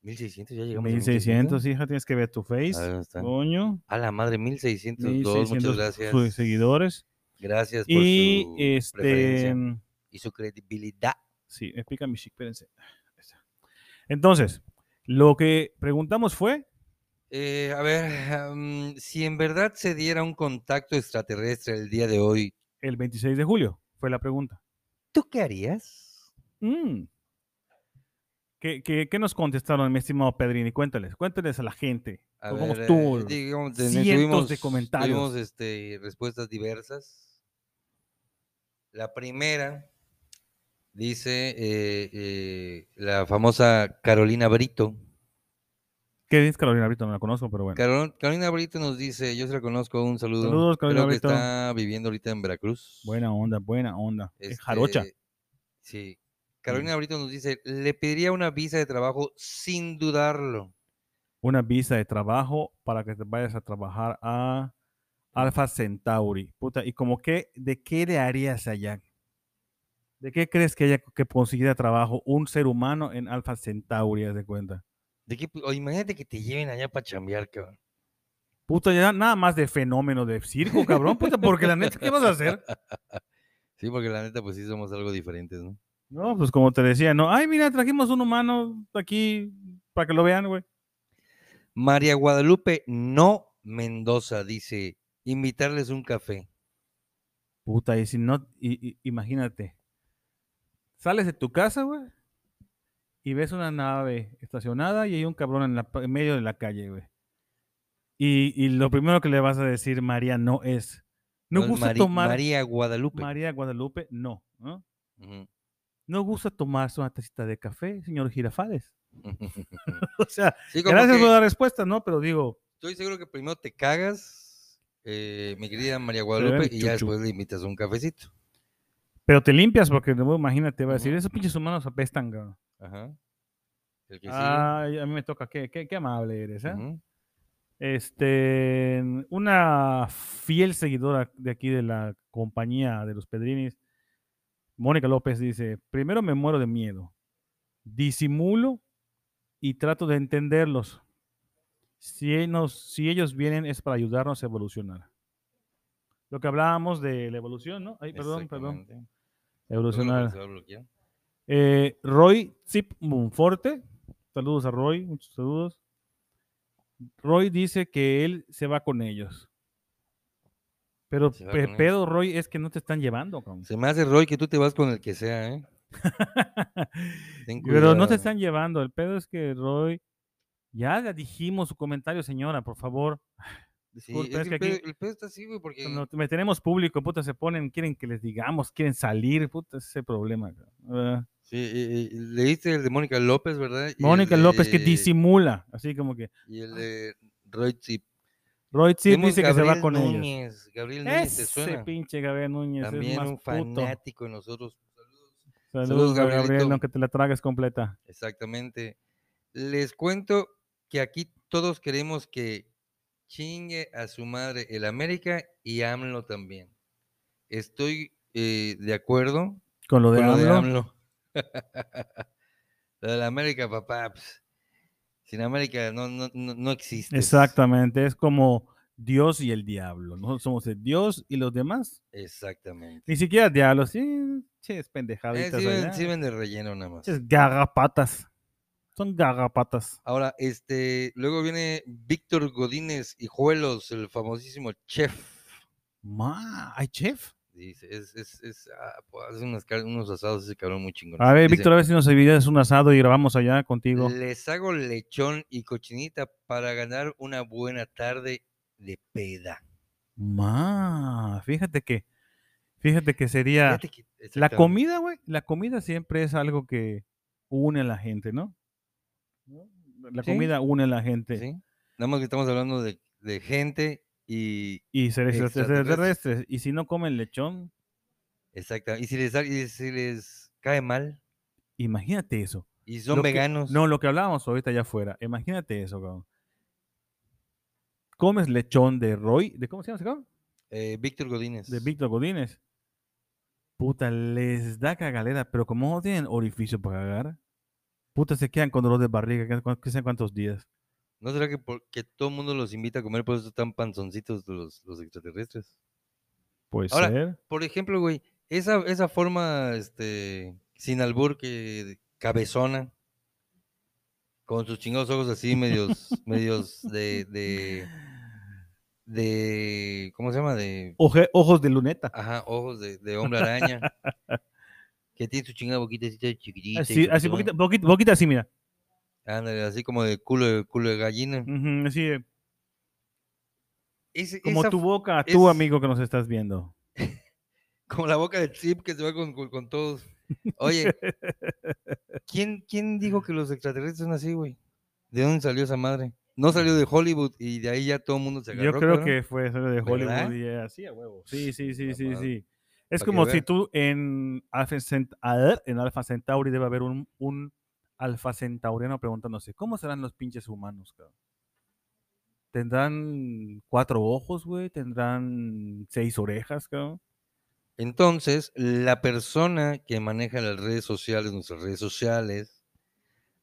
Ujú. 1600, ya llegamos. a 1600, hija, tienes que ver tu A face. ver, ¿dónde está? Coño. A la madre, 1602, 1600 muchas gracias. sus seguidores. Gracias por Y su este. preferencia y su credibilidad. Sí, explica mi chic, espérense. Entonces, lo que preguntamos fue. Eh, a ver, mm, si en verdad se diera un contacto extraterrestre el día de hoy, El 26 de julio, fue la pregunta. ¿tú qué harías? Mm. ¿Qué, qué, qué nos contestaron, mi estimado Pedrini? Cuéntales, cuéntales a la gente. A cientos de tuvimos- comentarios. Tuvimos este, respuestas diversas. La primera dice eh, eh, la famosa Carolina Brito. ¿Qué dices, Carolina? Ahorita no la conozco, pero bueno. Carol- Carolina Brito nos dice, yo se la conozco, un saludo. Saludos, Carolina Creo que Brito. está viviendo ahorita en Veracruz. Buena onda, buena onda. Es jarocha. Este, Sí. Carolina Brito nos dice, le pediría una visa de trabajo sin dudarlo. Una visa de trabajo para que te vayas a trabajar a Alpha Centauri. Puta, ¿y como qué, de qué le harías allá? ¿De qué crees que haya que conseguir trabajo un ser humano en Alpha Centauri, haz de cuenta? ¿De qué, o imagínate que te lleven allá para chambear, cabrón. Puta, ya nada más de fenómeno de circo, cabrón. Puta, porque la neta, ¿qué vas a hacer? Sí, porque la neta, pues sí somos algo diferentes, ¿no? No, pues como te decía, no. Ay, mira, trajimos un humano aquí para que lo vean, güey. María Guadalupe No Mendoza dice, invitarles un café. Puta, y si no, y- y- imagínate. Sales de tu casa, güey, y ves una nave estacionada y hay un cabrón en, la, pa- en medio de la calle, güey. Y, y lo primero que le vas a decir, María, no es. No, gusta Mari- tomar. María Guadalupe. María Guadalupe, no. ¿no? Ujú. No gusta tomarse una tacita de café, señor Girafales. o sea, Sí, gracias por la respuesta, ¿no? Pero digo, estoy seguro que primero te cagas, eh, mi querida María Guadalupe, y ya después le invitas un cafecito. pero te limpias porque luego imagínate, va a decir, esos pinches humanos apestan, cabrón. Ajá. El que sigue. Ay, a mí me toca, qué, qué, qué amable eres, ¿eh? Este, una fiel seguidora de aquí de la compañía de los Pedrinis, Mónica López dice, primero me muero de miedo, disimulo y trato de entenderlos. Si, nos- si ellos vienen es para ayudarnos a evolucionar. Lo que hablábamos de la evolución, ¿no? Ay, perdón, perdón. Evolucionar. Eh, Roy Zip Monforte, saludos a Roy, muchos saludos. Roy dice que él se va con ellos. Pero pe- pedo, Roy, es que no te están llevando. cabrón. Se me hace, Roy, que tú te vas con el que sea, ¿eh? Pero no te están llevando. El pedo es que Roy, ya le dijimos su comentario, señora, por favor. Sí, es que el, aquí pedo, el pedo está así, güey, porque... cuando me tenemos público, puta, se ponen, quieren que les digamos, quieren salir, puta, ese problema. Sí, y- y leíste el de Mónica López, ¿verdad? Mónica López que disimula, así como que Y el de Roy Zip. Roy Tenemos dice que se va Gabriel con ellos. Núñez. Gabriel Núñez, ¿te Ese suena? pinche Gabriel Núñez También es más un fanático de nosotros. Saludos. Saludos, Gabriel, Gabrielito. aunque te la tragues completa. Exactamente. Les cuento que aquí todos queremos que chingue a su madre el América y AMLO también. Estoy eh, de acuerdo Con lo de con lo de AMLO. AMLO. lo de la América, papá. pues, sin América no, no, no, existe. Exactamente, es como Dios y el diablo. Nosotros somos el Dios y los demás. Exactamente. Ni siquiera diablo, sí, ches Eh, pendejaditas. sirven, allá. sirven de relleno nada más. Ches garrapatas. Son garrapatas. Ahora, este, luego viene Víctor Godínez y Juelos, el famosísimo chef. Ma, ¿hay chef? Dice, es, es, es, ah, pues, hace car- unos asados ese cabrón muy chingón. A ver, Víctor, a ver si nos olvidas un asado y grabamos allá contigo. Les hago lechón y cochinita para ganar una buena tarde de peda. Ma, fíjate que, fíjate que sería Fíjate que- la comida, güey. La comida siempre es algo que une a la gente, ¿no? ¿No? La Sí. comida une a la gente. Sí. Nada más que estamos hablando de, de gente y. Y seres Extraterrestres. extraterrestres. Y si no comen lechón, Exacta. Y si les, da- y si les cae mal imagínate eso. y son Lo que- veganos. no, lo que hablábamos ahorita allá afuera. Imagínate eso, cabrón. Comes lechón de Roy, ¿de cómo se llama ese cabrón? eh, Víctor Godínez. De Víctor Godínez. Puta, les da cagalera, pero como no tienen orificio para cagar, puta, se quedan con dolor de barriga, que, sé cuántos días. ¿No será que porque todo el mundo los invita a comer, por eso están panzoncitos los, los extraterrestres? Puede Ahora, ser. Por ejemplo, güey, esa, esa forma, este, sin albur, que cabezona, con sus chingados ojos así, medios, medios de, de, de, ¿cómo se llama? De, Oje- ojos de luneta. ajá, ojos de, de hombre araña, que tiene su chingada boquita así chiquitita. Así, así pezón. poquita, poquita, poquita así, mira. Ándale, así como de culo de, culo de gallina. Así, como esa tu boca, es- amigo que nos estás viendo. Como la boca de Chip que se va con, con- con todos. Oye, ¿quién, ¿quién dijo que los extraterrestres son así, güey? ¿De dónde salió esa madre? No salió de Hollywood y de ahí ya todo el mundo se agarró. Yo creo que fue eso de Hollywood ¿Verdad? y así a huevo. Sí, sí, sí, sí, sí. Es como si tú en Alpha, Cent- a ver, en Alpha Centauri debe haber un, un Alpha Centauriano preguntándose, ¿cómo serán los pinches humanos, cabrón? ¿Tendrán cuatro ojos, güey? ¿Tendrán seis orejas, cabrón? Entonces, la persona que maneja las redes sociales, nuestras redes sociales,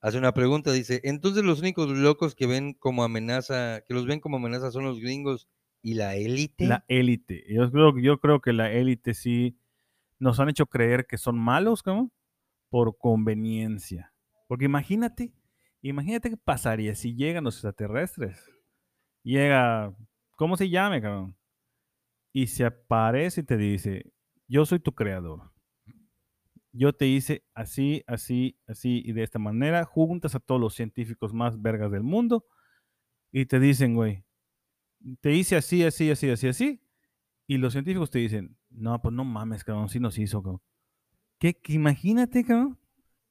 hace una pregunta, dice, entonces los únicos locos que ven como amenaza, que los ven como amenaza son los gringos y la élite. La élite. Yo creo, yo creo que la élite sí nos han hecho creer que son malos, cabrón, por conveniencia. Porque imagínate, imagínate qué pasaría si llegan los extraterrestres. Llega, ¿cómo se llame, cabrón? Y se aparece y te dice, yo soy tu creador. Yo te hice así, así, así y de esta manera. Juntas a todos los científicos más vergas del mundo y te dicen, güey, te hice así, así, así, así, así. Y los científicos te dicen, no, pues no mames, cabrón, sí nos hizo. ¿Qué, qué- imagínate, cabrón,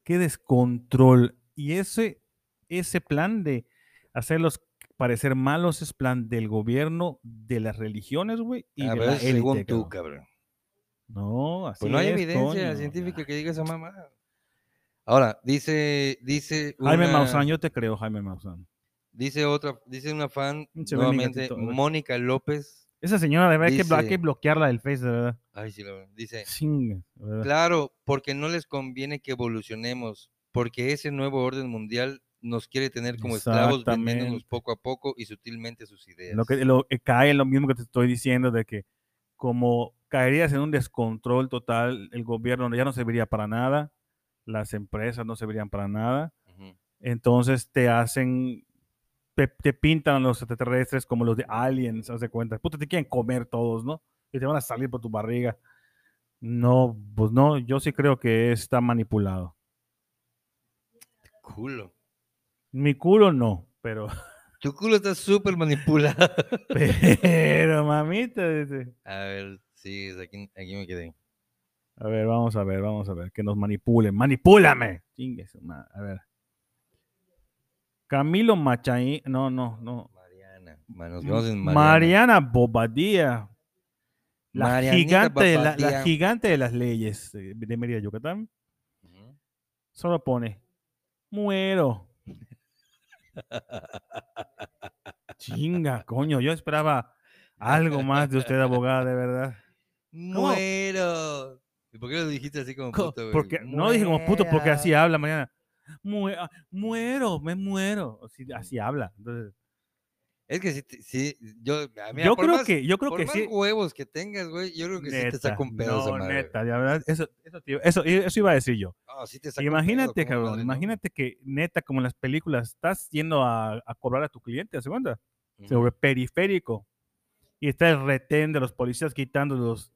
qué descontrol. Y ese, ese plan de hacerlos parecer malos es plan del gobierno, de las religiones, güey, y a de ver, la élite, según tú, cabrón. No, así Pues no hay es, evidencia coño. científica que diga esa mamá. Ahora, dice, dice Jaime Maussan, yo te creo, Jaime Maussan. dice otra, dice una fan, Se nuevamente. Mónica López. Esa señora, de verdad, hay que, hay que Dice- bloquearla del Face, de verdad. Ay, sí, la- dice, verdad. claro, porque no les conviene que evolucionemos, porque ese nuevo orden mundial nos quiere tener como esclavos, vendiéndonos poco a poco y sutilmente sus ideas. Lo que lo, eh, cae en lo mismo que te estoy diciendo de que como caerías en un descontrol total, el gobierno ya no serviría para nada, las empresas no servirían para nada, entonces te hacen, te, te pintan a los extraterrestres como los de aliens, haz de cuenta, puta, te quieren comer todos, ¿no? Y te van a salir por tu barriga. No, pues no, yo sí creo que está manipulado. Culo. Mi culo no, pero, Tu culo está súper manipulado. pero mamita, dice. A ver, sí, aquí, aquí me quedé. A ver, vamos a ver, vamos a ver. Que nos manipulen. ¡Manipúlame! Chingue su ma- A ver. Camilo Machaí. No, no, no. Mariana. ma- Nos vemos en Mariana. Mariana Bobadilla. La Marianita gigante, de la, la gigante de las leyes eh, de Mérida, Yucatán. Solo pone. Muero. Chinga, coño. Yo esperaba algo más de usted, abogada, de verdad. ¡Muero! ¿Y por qué lo dijiste así como Co- puto, porque, no dije como puto porque así habla mañana. Ah, muero, me muero. Así, así habla. Entonces, Es que sí, sí yo, a mí, yo creo más- que, yo creo por que más sí. huevos que tengas, güey, yo creo que sí te saca un pedo no, madre. neta, la verdad, eso, eso, iba- eso, eso iba a decir yo. No, sí te saca un pedo, Imagínate, cabrón, madre, ¿no? imagínate que neta, como en las películas, estás yendo a, a cobrar a tu cliente, ¿se cuenta? Sobre periférico. Y está el retén de los policías quitando los,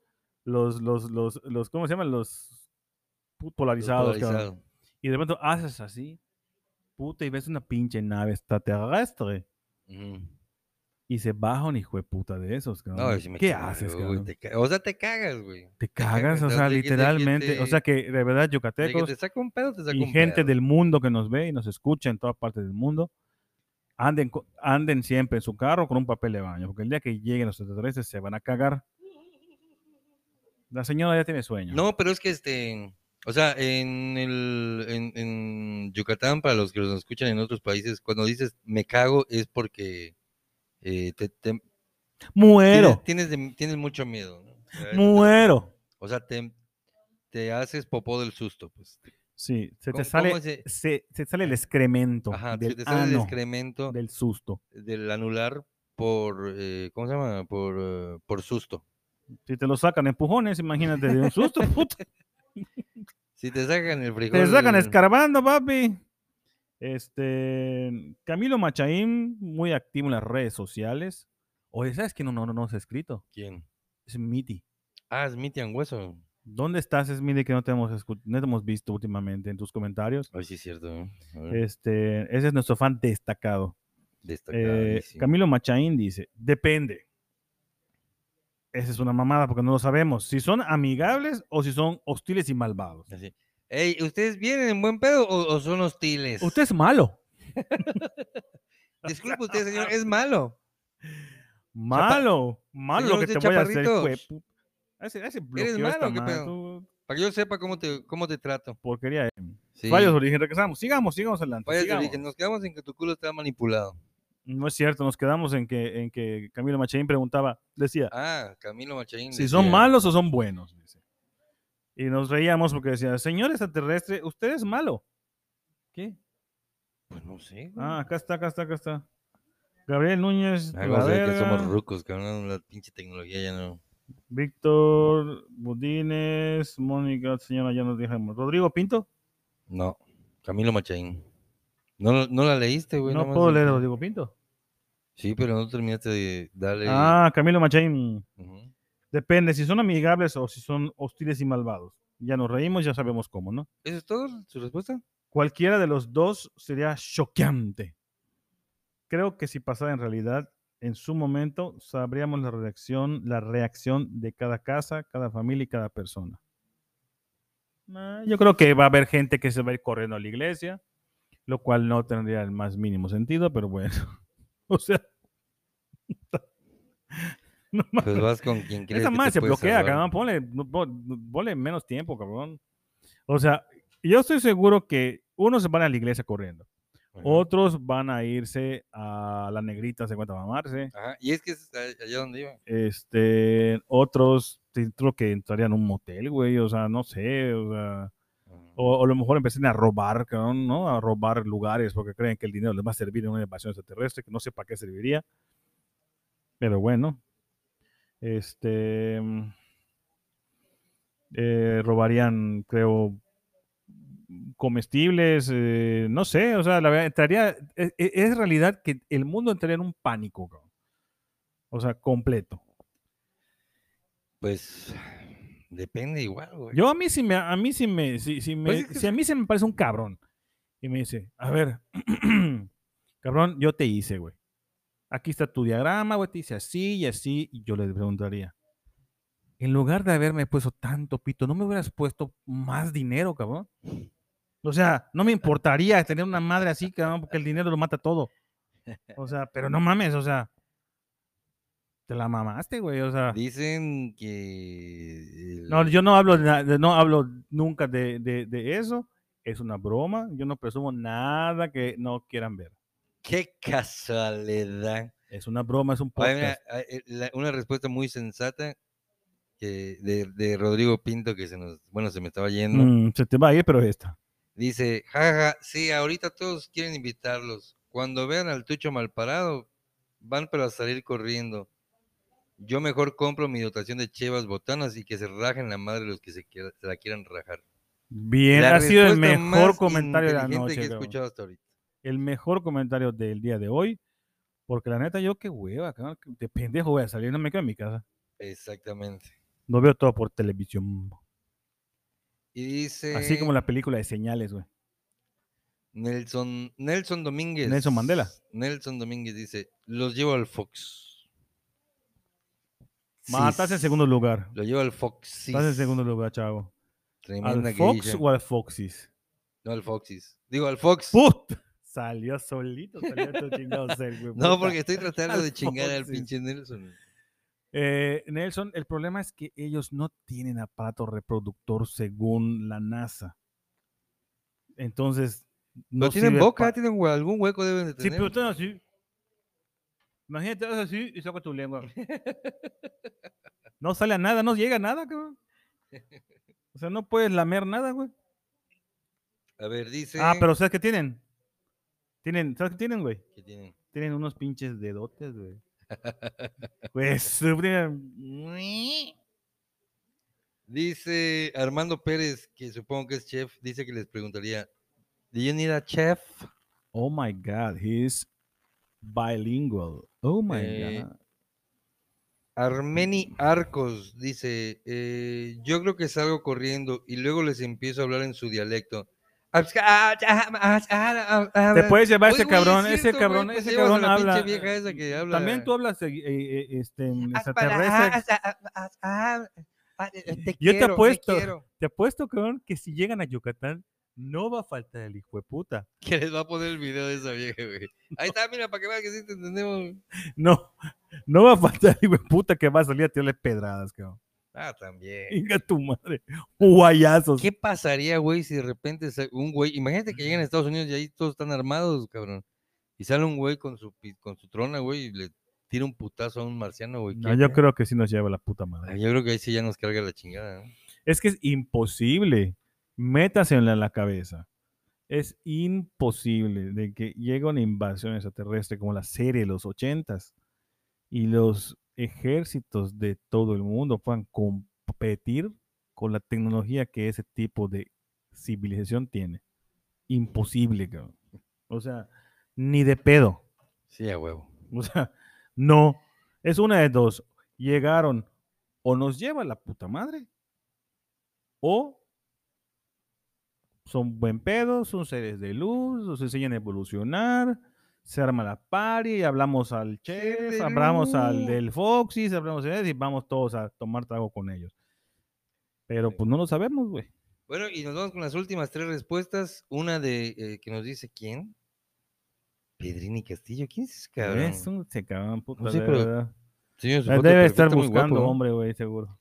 los, los, los, los, ¿cómo se llaman? Los polarizados, cabrón. Y de pronto haces así, puta, y ves una pinche nave extraterrestre. Ujú. Y se baja un hijo de puta de esos, No, cabrón. sí me ¿Qué cago, haces, güey, cabrón? te o sea, te cagas, güey. Te cagas, o sea, de que- de que literalmente. O sea, te- que de verdad, yucatecos te saca un pedo, te saca y un gente pedo. del mundo que nos ve y nos escucha en todas partes del mundo, anden, anden siempre en su carro con un papel de baño, porque el día que lleguen los extraterrestres se van a cagar. La señora ya tiene sueño. No, pero es que este, o sea, en el, en, en Yucatán, para los que nos escuchan en otros países, cuando dices me cago es porque eh, te, te- Muero, tienes, tienes, tienes mucho miedo. ¿no? O sea, muero. O sea, te, te haces popó del susto, pues. Sí, se te ¿Cómo- sale, se- se, se sale el excremento Ajá, del se te sale el excremento del susto. del anular por, eh, ¿cómo se llama? Por, eh, por susto. Si te lo sacan empujones, imagínate de un susto, puta. Si te sacan el frijol. Te sacan escarbando, papi. Este, Camilo Machaín, muy activo en las redes sociales. Oye, ¿sabes quién no, no, no nos ha escrito? ¿Quién? Es Miti. Ah, es Mitian Hueso. ¿Dónde estás, es Miti, que no te hemos, no te hemos visto últimamente en tus comentarios? Ay, sí, es cierto. ¿eh? Este, ese es nuestro fan destacado. Eh. Camilo Machaín dice, depende. Esa es una mamada porque no lo sabemos. Si son amigables o si son hostiles y malvados. Así. Ey, ¿ustedes vienen en buen pedo o, o son hostiles? Usted es malo. Disculpe usted, señor, es malo. Malo. Malo lo que te voy a hacer. hijo Ese, ese bloqueó malo, ¿qué pedo? tú, Para que yo sepa cómo te, cómo te trato. Porquería. eh. Sí. Fallos de origen. Regresamos. Sigamos, sigamos adelante. Fallas de origen. Nos quedamos en que tu culo está manipulado. No es cierto. Nos quedamos en que, en que Camilo Machaín preguntaba, decía, Ah, Camilo Machaín. si son malos o son buenos. dice. Y nos reíamos porque decía, señor extraterrestre, usted es malo. ¿Qué? Pues no sé. güey. Ah, acá está, acá está, acá está. Gabriel Núñez, Ah, vamos a ver que somos rucos, cabrón. La pinche tecnología ya no. Víctor Budines, Mónica, señora, ya nos dejamos. Rodrigo Pinto, No. Camilo Machaín. No, no la leíste, güey. no puedo leer a Rodrigo Pinto. Sí, pero no terminaste de darle. Ah, Camilo Machaín. Ujú. Depende si son amigables o si son hostiles y malvados. Ya nos reímos, ya sabemos cómo, ¿no? ¿Eso es todo? ¿Su respuesta? Cualquiera de los dos sería choqueante. Creo que si pasara en realidad, en su momento sabríamos la reacción, la reacción de cada casa, cada familia y cada persona. Ah, Yo creo que va a haber gente que se va a ir corriendo a la iglesia, lo cual no tendría el más mínimo sentido, pero bueno. O sea. no. Pues vas con quien crees Esa te se bloquea, salvar. cabrón. Ponle, ponle menos tiempo, cabrón. O sea, yo estoy seguro que unos se van a la iglesia corriendo. Otros van a irse a la negrita, se cuenta mamarse. Ajá, Y es que es allá donde iba. Este, otros creo que entrarían a un motel, güey. O sea, no sé. O sea. O, a lo mejor empiecen a robar, ¿no? A robar lugares porque creen que el dinero les va a servir en una invasión extraterrestre, que no sé para qué serviría. Pero bueno. Este. mm, eh, robarían, creo, comestibles, eh, no sé, o sea, la verdad, entraría, es, es- es realidad que el mundo entraría en un pánico, cabrón. O sea, completo. Pues depende igual, güey. Yo a mí sí me, a mí sí me, si, si me- Pues es que si a mí se me parece un cabrón y me dice, a ver, cabrón, yo te hice, güey. Aquí está tu diagrama, güey, te hice así y así, y yo le preguntaría, en lugar de haberme puesto tanto pito, ¿no me hubieras puesto más dinero, cabrón? O sea, no me importaría tener una madre así, cabrón, porque el dinero lo mata todo. O sea, pero no mames, o sea, te la mamaste, güey, o sea. Dicen que. el- No, yo no hablo, de no hablo nunca de, de- de eso. Es una broma. Yo no presumo nada que no quieran ver. Qué casualidad. Es una broma, es un podcast. eh, una respuesta muy sensata que de, de Rodrigo Pinto que se nos, bueno, se me estaba yendo. Mm, se te va a ir, pero esta. Dice, jaja, sí, ahorita todos quieren invitarlos. Cuando vean al tucho mal parado, van pero a salir corriendo. Yo mejor compro mi dotación de chevas botanas y que se rajen la madre los que se, quiera- se la quieran rajar. Bien, La ha sido el mejor comentario de la noche. que he cabrón. escuchado hasta ahorita. El mejor comentario del día de hoy. Porque la neta, yo qué hueva, De pendejo voy a salir, no me quedo en mi casa. Exactamente. Lo veo todo por televisión. Y dice Así como la película de señales, güey. Nelson, Nelson Domínguez. Nelson Mandela. Nelson Domínguez dice, los llevo al Fox. Sí, estás en segundo lugar. Lo llevo al Fox. sí. Estás en segundo lugar, chavo. Tremenda ¿Al Fox o al Foxys? No, al Foxys. Digo, al Fox. ¡Put! Salió solito, salió todo chingado ser, güey, No, porque estoy tratando de chingar al pinche Nelson. Eh, Nelson, el problema es que ellos no tienen aparato reproductor según la NASA. Entonces, no No tienen boca, tienen algún hueco deben de Sí, tener. pero están así. Imagínate, haces así y saca tu lengua. No sale a nada, no llega a nada, cabrón. O sea, no puedes lamer nada, güey. A ver, dice. Ah, pero ¿sabes qué tienen? Tienen, ¿sabes qué tienen, güey? ¿Qué tienen? Tienen unos pinches dedotes, güey. Pues, Dice Armando Pérez, que supongo que es chef, dice que les preguntaría, ¿Do you need a chef? Oh my God, he's bilingual. Oh my Eh, God. Armeni Arcos dice, eh, yo creo que salgo corriendo y luego les empiezo a hablar en su dialecto. Te puedes llevar ese cabrón, ese cabrón, pues ese cabrón habla. También tú hablas eh, eh, este, en Ah, extraterrestre. Te Yo te apuesto. Te apuesto, cabrón, que si llegan a Yucatán, no va a faltar el hijo de puta. Que les va a poner el video de esa vieja, güey. Ahí está, mira, para que vean que sí te entendemos. No, no va a faltar el hijo de puta que va a salir a tirarle pedradas, cabrón. Ah, también. Venga tu madre. Guayazos. ¿Qué pasaría, güey, si de repente un güey, imagínate que llegan a Estados Unidos y ahí todos están armados, cabrón. Y sale un güey con su, con su trona, güey, y le tira un putazo a un marciano, güey. No, ¿qué, yo güey? creo que sí nos lleva la puta madre. Yo creo que ahí sí ya nos carga la chingada, ¿no? Es que es imposible. Métasela en la cabeza. Es imposible de que llegue una invasión extraterrestre como la serie de los ochentas y los ejércitos de todo el mundo puedan competir con la tecnología que ese tipo de civilización tiene. Imposible, cabrón. O sea, ni de pedo. Sí, a huevo. O sea, no. Es una de dos. Llegaron o nos lleva la puta madre o son buen pedo, son seres de luz, nos enseñan a evolucionar, se arma la party, hablamos al chef, hablamos al del Foxys, hablamos de él y vamos todos a tomar trago con ellos. Pero pues no lo sabemos, güey. Bueno, y nos vamos con las últimas tres respuestas. Una de eh, que nos dice quién. Pedrini Castillo. ¿Quién es ese cabrón? Se cabrón, puta. sé, de pero verdad. Señor, su foto de Debe estar buscando, hombre, güey, seguro.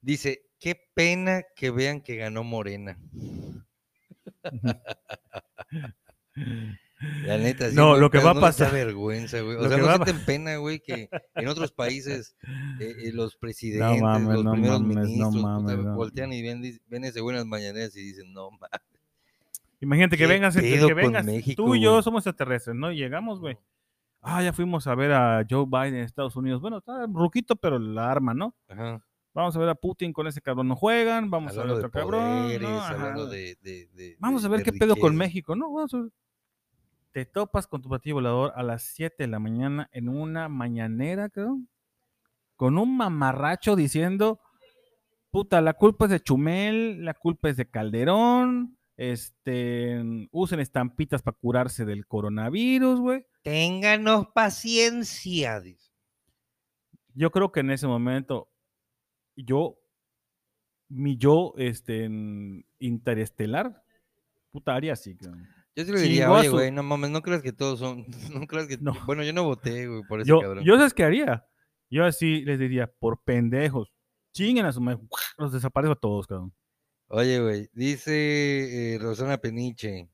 Dice, qué pena que vean que ganó Morena. La neta, sí, No, güey, lo que va a no pasar- vergüenza, güey. O lo sea, que no va sienten pena, güey, que en otros países eh, eh, los presidentes, mames, los no primeros mames, no ministros, puta, mames, no. voltean y ven, ven ese güey en las mañaneras y dicen, no, mames. Imagínate que ¿Qué vengas, que vengas México, tú y yo güey? somos extraterrestres, ¿no? Y llegamos, güey. Ah, ya fuimos a ver a Joe Biden en Estados Unidos. Bueno, está ruquito, pero la arma, ¿no? Ajá. Vamos a ver a Putin con ese cabrón, no juegan. Vamos a ver a otro cabrón. poderes, ¿no? Ajá. hablando de, de- de- Vamos a ver qué pedo con. México, ¿no? Vamos a ver. Te topas con tu platillo volador a las 7 de la mañana en una mañanera, cabrón. Con un mamarracho diciendo, puta, la culpa es de Chumel, la culpa es de Calderón, este, usen estampitas para curarse del coronavirus, güey. Ténganos paciencia, dice. Yo creo que en ese momento, yo, mi yo, este, en interestelar, puta, haría así, cabrón. Yo sí le diría, oye, güey, no mames, no creas que todos son, no creas que, No. bueno, yo no voté, güey, por ese Yo, cabrón. yo sabes qué haría. Yo así les diría, por pendejos, chinguen a su madre, los desaparezco a todos, cabrón. Oye, güey, dice eh, Rosana Peniche,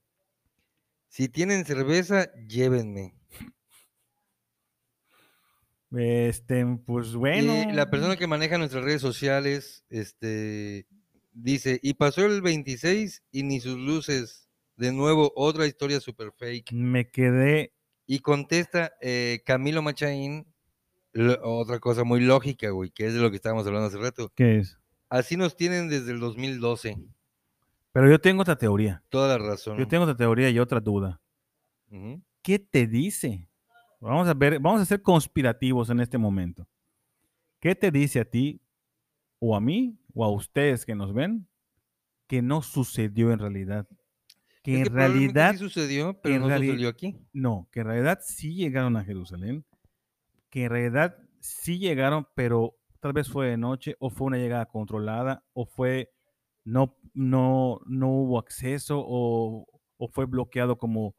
si tienen cerveza, llévenme. Este, pues bueno. Y la persona que maneja nuestras redes sociales, este, dice, y pasó el 26 y ni sus luces, de nuevo, otra historia super fake. me quedé, Y contesta eh, Camilo Machaín, lo- otra cosa muy lógica, güey, que es de lo que estábamos hablando hace rato. ¿qué es? Así nos tienen desde el 2012. Pero yo tengo otra teoría. Toda la razón. Yo tengo otra teoría y otra duda. Ujú. ¿Qué te dice? Vamos a ver, vamos a ser conspirativos en este momento. ¿Qué te dice a ti o a mí, o a ustedes que nos ven, que no sucedió en realidad. Que Es en que realidad sí sucedió, pero no reali- sucedió aquí. no, que en realidad sí llegaron a Jerusalén, que en realidad sí llegaron, pero tal vez fue de noche, o fue una llegada controlada, o fue no, no, no hubo acceso, o, o fue bloqueado como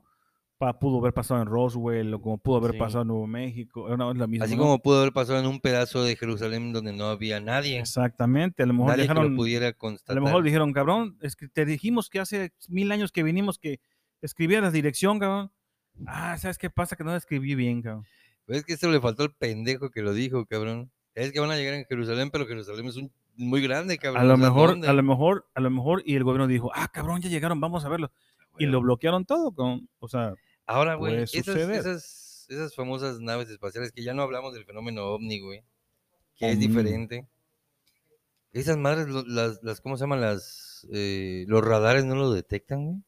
pa- pudo haber pasado en Roswell, o como pudo haber Sí. pasado en Nuevo México, eh, no, es la misma, Así ¿no? como pudo haber pasado en un pedazo de Jerusalén donde no había nadie. Exactamente, a lo mejor Nadie que dejaron, lo pudiera a constatar. lo mejor dijeron, cabrón, es que te dijimos que hace mil años que vinimos que escribieras la dirección, cabrón. Ah, ¿sabes qué pasa? Que no la escribí bien, cabrón. Pero es que eso le faltó al pendejo que lo dijo, cabrón. Es que van a llegar en Jerusalén, pero Jerusalén es un, muy grande, cabrón. A lo mejor, a lo mejor, a lo mejor, y el gobierno dijo, ah, cabrón, ya llegaron, vamos a verlo. Y lo bloquearon todo, con, o sea, Ahora, güey, esas, esas, esas famosas naves espaciales que ya no hablamos del fenómeno ovni, güey, que es diferente. Esas madres, las, las, ¿cómo se llaman? Las, eh, los radares no lo detectan, güey.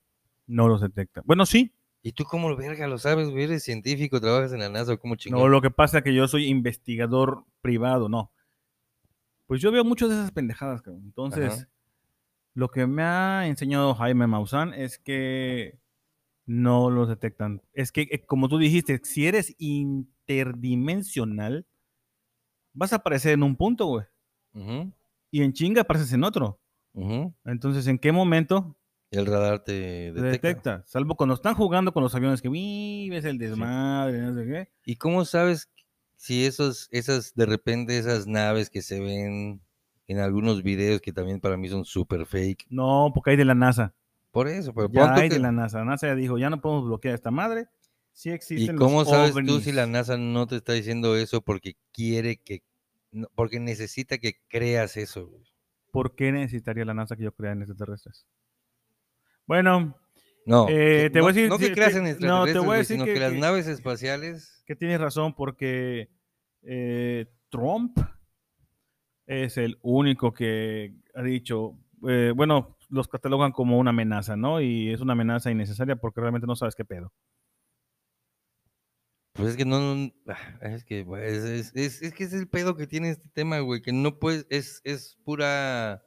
no los detecta. Bueno, sí, ¿Y tú cómo verga lo sabes, güey? Eres científico, trabajas en la NASA, ¿o ¿cómo no, chingón? lo que pasa es que yo soy investigador privado, no. Pues yo veo muchas de esas pendejadas, cabrón. Entonces, Ajá. Lo que me ha enseñado Jaime Maussan es que no los detectan. Es que, eh, como tú dijiste, si eres interdimensional, vas a aparecer en un punto, güey. Y en chinga apareces en otro. Entonces, ¿en qué momento El radar te te detecta. detecta? Salvo cuando están jugando con los aviones que "Uy, ves el desmadre, no sé qué. ¿Y cómo sabes si esos, esas, de repente, esas naves que se ven en algunos videos que también para mí son super fake? No, porque hay de la NASA. Por eso, pero Ya hay de la NASA. La NASA ya dijo, ya no podemos bloquear esta madre. Sí ¿Y existen cómo los sabes tú si la NASA no te está diciendo eso porque quiere que, no- porque necesita que creas eso? güey? ¿Por qué necesitaría la NASA que yo crea en extraterrestres? Bueno, No, Eh, te voy a no- decir- no que creas en no, te extraterrestres, voy a decir sino que- que, las naves espaciales... que tienes razón porque eh, Trump es el único que ha dicho, eh, bueno, los catalogan como una amenaza, ¿no? Y es una amenaza innecesaria porque realmente no sabes qué pedo. Pues es que no, ah, es que es, es- es- es que es el pedo que tiene este tema, güey, que no puedes, es, es pura,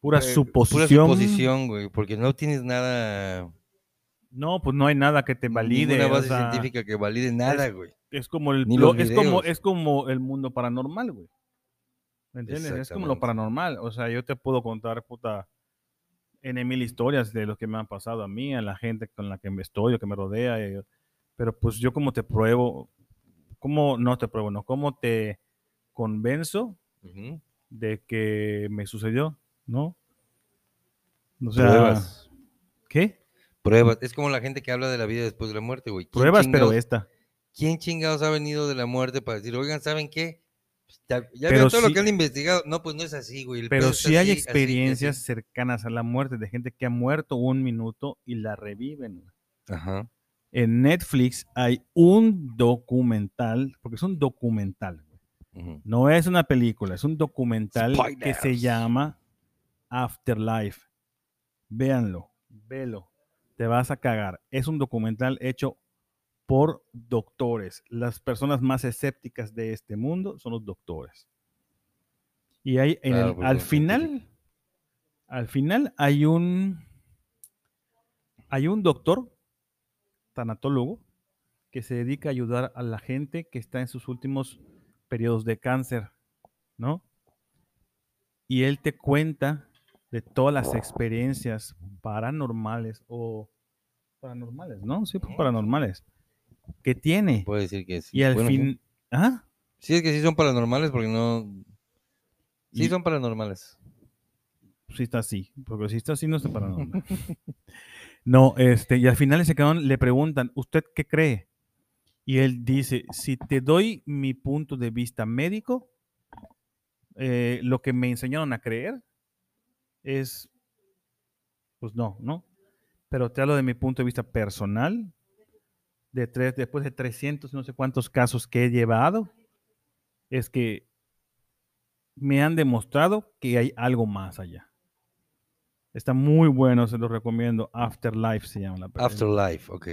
Pura eh, suposición. pura suposición, güey, porque no tienes nada, No, pues no hay nada que te valide. ninguna o base sea, científica que valide nada, es- güey. es como el Ni lo- los es como es como el mundo paranormal, güey. ¿Me entiendes? Es como lo paranormal. O sea, yo te puedo contar, puta, en mil historias de lo que me han pasado a mí, a la gente con la que me estoy o que me rodea. eh, pero pues yo como te pruebo, ¿cómo no te pruebo? No, ¿cómo te convenzo Ujú. de que me sucedió? ¿No? O sea, Pruebas, ¿qué? pruebas. Es como la gente que habla de la vida después de la muerte, güey. ¿Quién Pruebas, pero esta. ¿Quién chingados ha venido de la muerte para decir, oigan, ¿saben qué? Pues, Ya, ya Pero todo sí- lo que han investigado. No, pues no es así, güey. el Pero sí hay así, así y así". experiencias cercanas a la muerte de gente que ha muerto un minuto y la reviven. Ajá. En Netflix hay un documental, porque es un documental, güey. no es una película, es un documental que se llama Afterlife. Véanlo, velo, te vas a cagar. Es un documental hecho por doctores. Las personas más escépticas de este mundo son los doctores. Y hay en Claro, el- al final, al final hay un hay un doctor tanatólogo que se dedica a ayudar a la gente que está en sus últimos periodos de cáncer, ¿no? Y él te cuenta de todas las experiencias paranormales o paranormales, ¿no? Sí, pues, paranormales que tiene. Puede decir que sí. Y al Bueno, fin, ¿ah? Sí, es que sí son paranormales porque no. Sí Y- son paranormales. Sí está así, porque si está así no está paranormal. no, este, y al final ese cabrón le preguntan, ¿usted qué cree? Y él dice, si te doy mi punto de vista médico, eh, lo que me enseñaron a creer es, pues no, ¿no? Pero te hablo de mi punto de vista personal, de tres, después de 300, no sé cuántos casos que he llevado, es que me han demostrado que hay algo más allá. Está muy bueno, se lo recomiendo. Afterlife se llama la película. Afterlife, ok.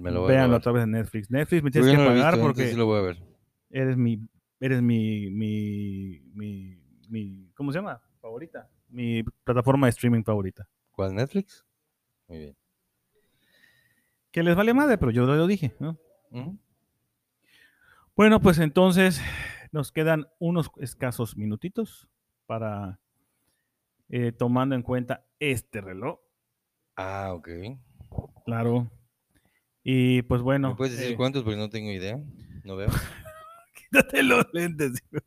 Me lo- a vez en Netflix. Netflix me tienes que no pagar visto, porque entonces sí lo voy a ver. eres mi, eres mi, mi, mi, mi, ¿cómo se llama? Favorita. Mi plataforma de streaming favorita. ¿Cuál Netflix? Muy bien. Que les vale madre, pero yo lo dije, ¿no? Ujú. Bueno, pues entonces nos quedan unos escasos minutitos para, eh, tomando en cuenta este reloj, Ah, ok. claro. Y pues bueno. ¿Me puedes decir eh, cuántos? Porque no tengo idea. No veo. quítate los lentes.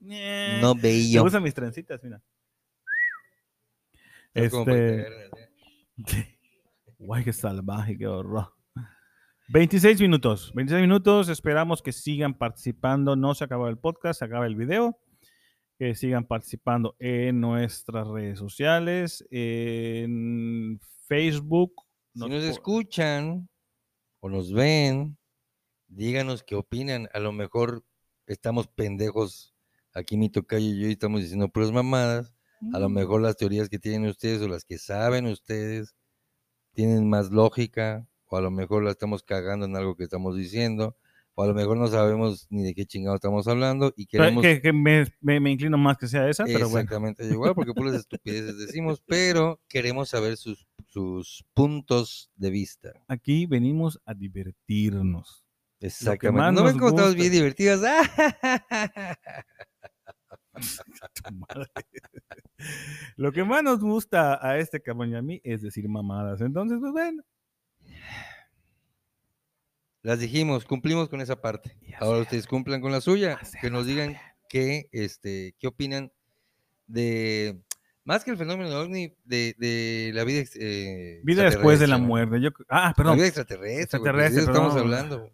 No Me veo. gustan mis trencitas, mira. Es como para Este, ¿verdad? Guay, qué salvaje, qué horror. 26 minutos. 26 minutos. Esperamos que sigan participando. No se acaba el podcast, se acaba el video. Que sigan participando en nuestras redes sociales, en Facebook. Si Nos escuchan o nos ven, díganos qué opinan. A lo mejor estamos pendejos aquí mi tocayo y yo y estamos diciendo puras mamadas. A lo mejor las teorías que tienen ustedes o las que saben ustedes tienen más lógica, o a lo mejor la estamos cagando en algo que estamos diciendo, o a lo mejor no sabemos ni de qué chingado estamos hablando y queremos que, que me, me- me inclino más que sea esa, pero bueno. exactamente igual, porque puras estupideces decimos, pero queremos saber sus, sus puntos de vista. Aquí venimos a divertirnos. Exactamente. ¿No ven cómo estamos bien divertidas? Lo que más nos gusta a este cabrón y a mí es decir mamadas. Entonces, pues bueno. Las dijimos, cumplimos con esa parte. Ya Ahora ustedes cumplan con la suya, Ya que nos digan qué, este, qué opinan de, más que el fenómeno ovni, de, de la vida, eh, Vida después de la muerte. Yo, ah, La perdón. vida extraterrestre, de eso estamos hablando.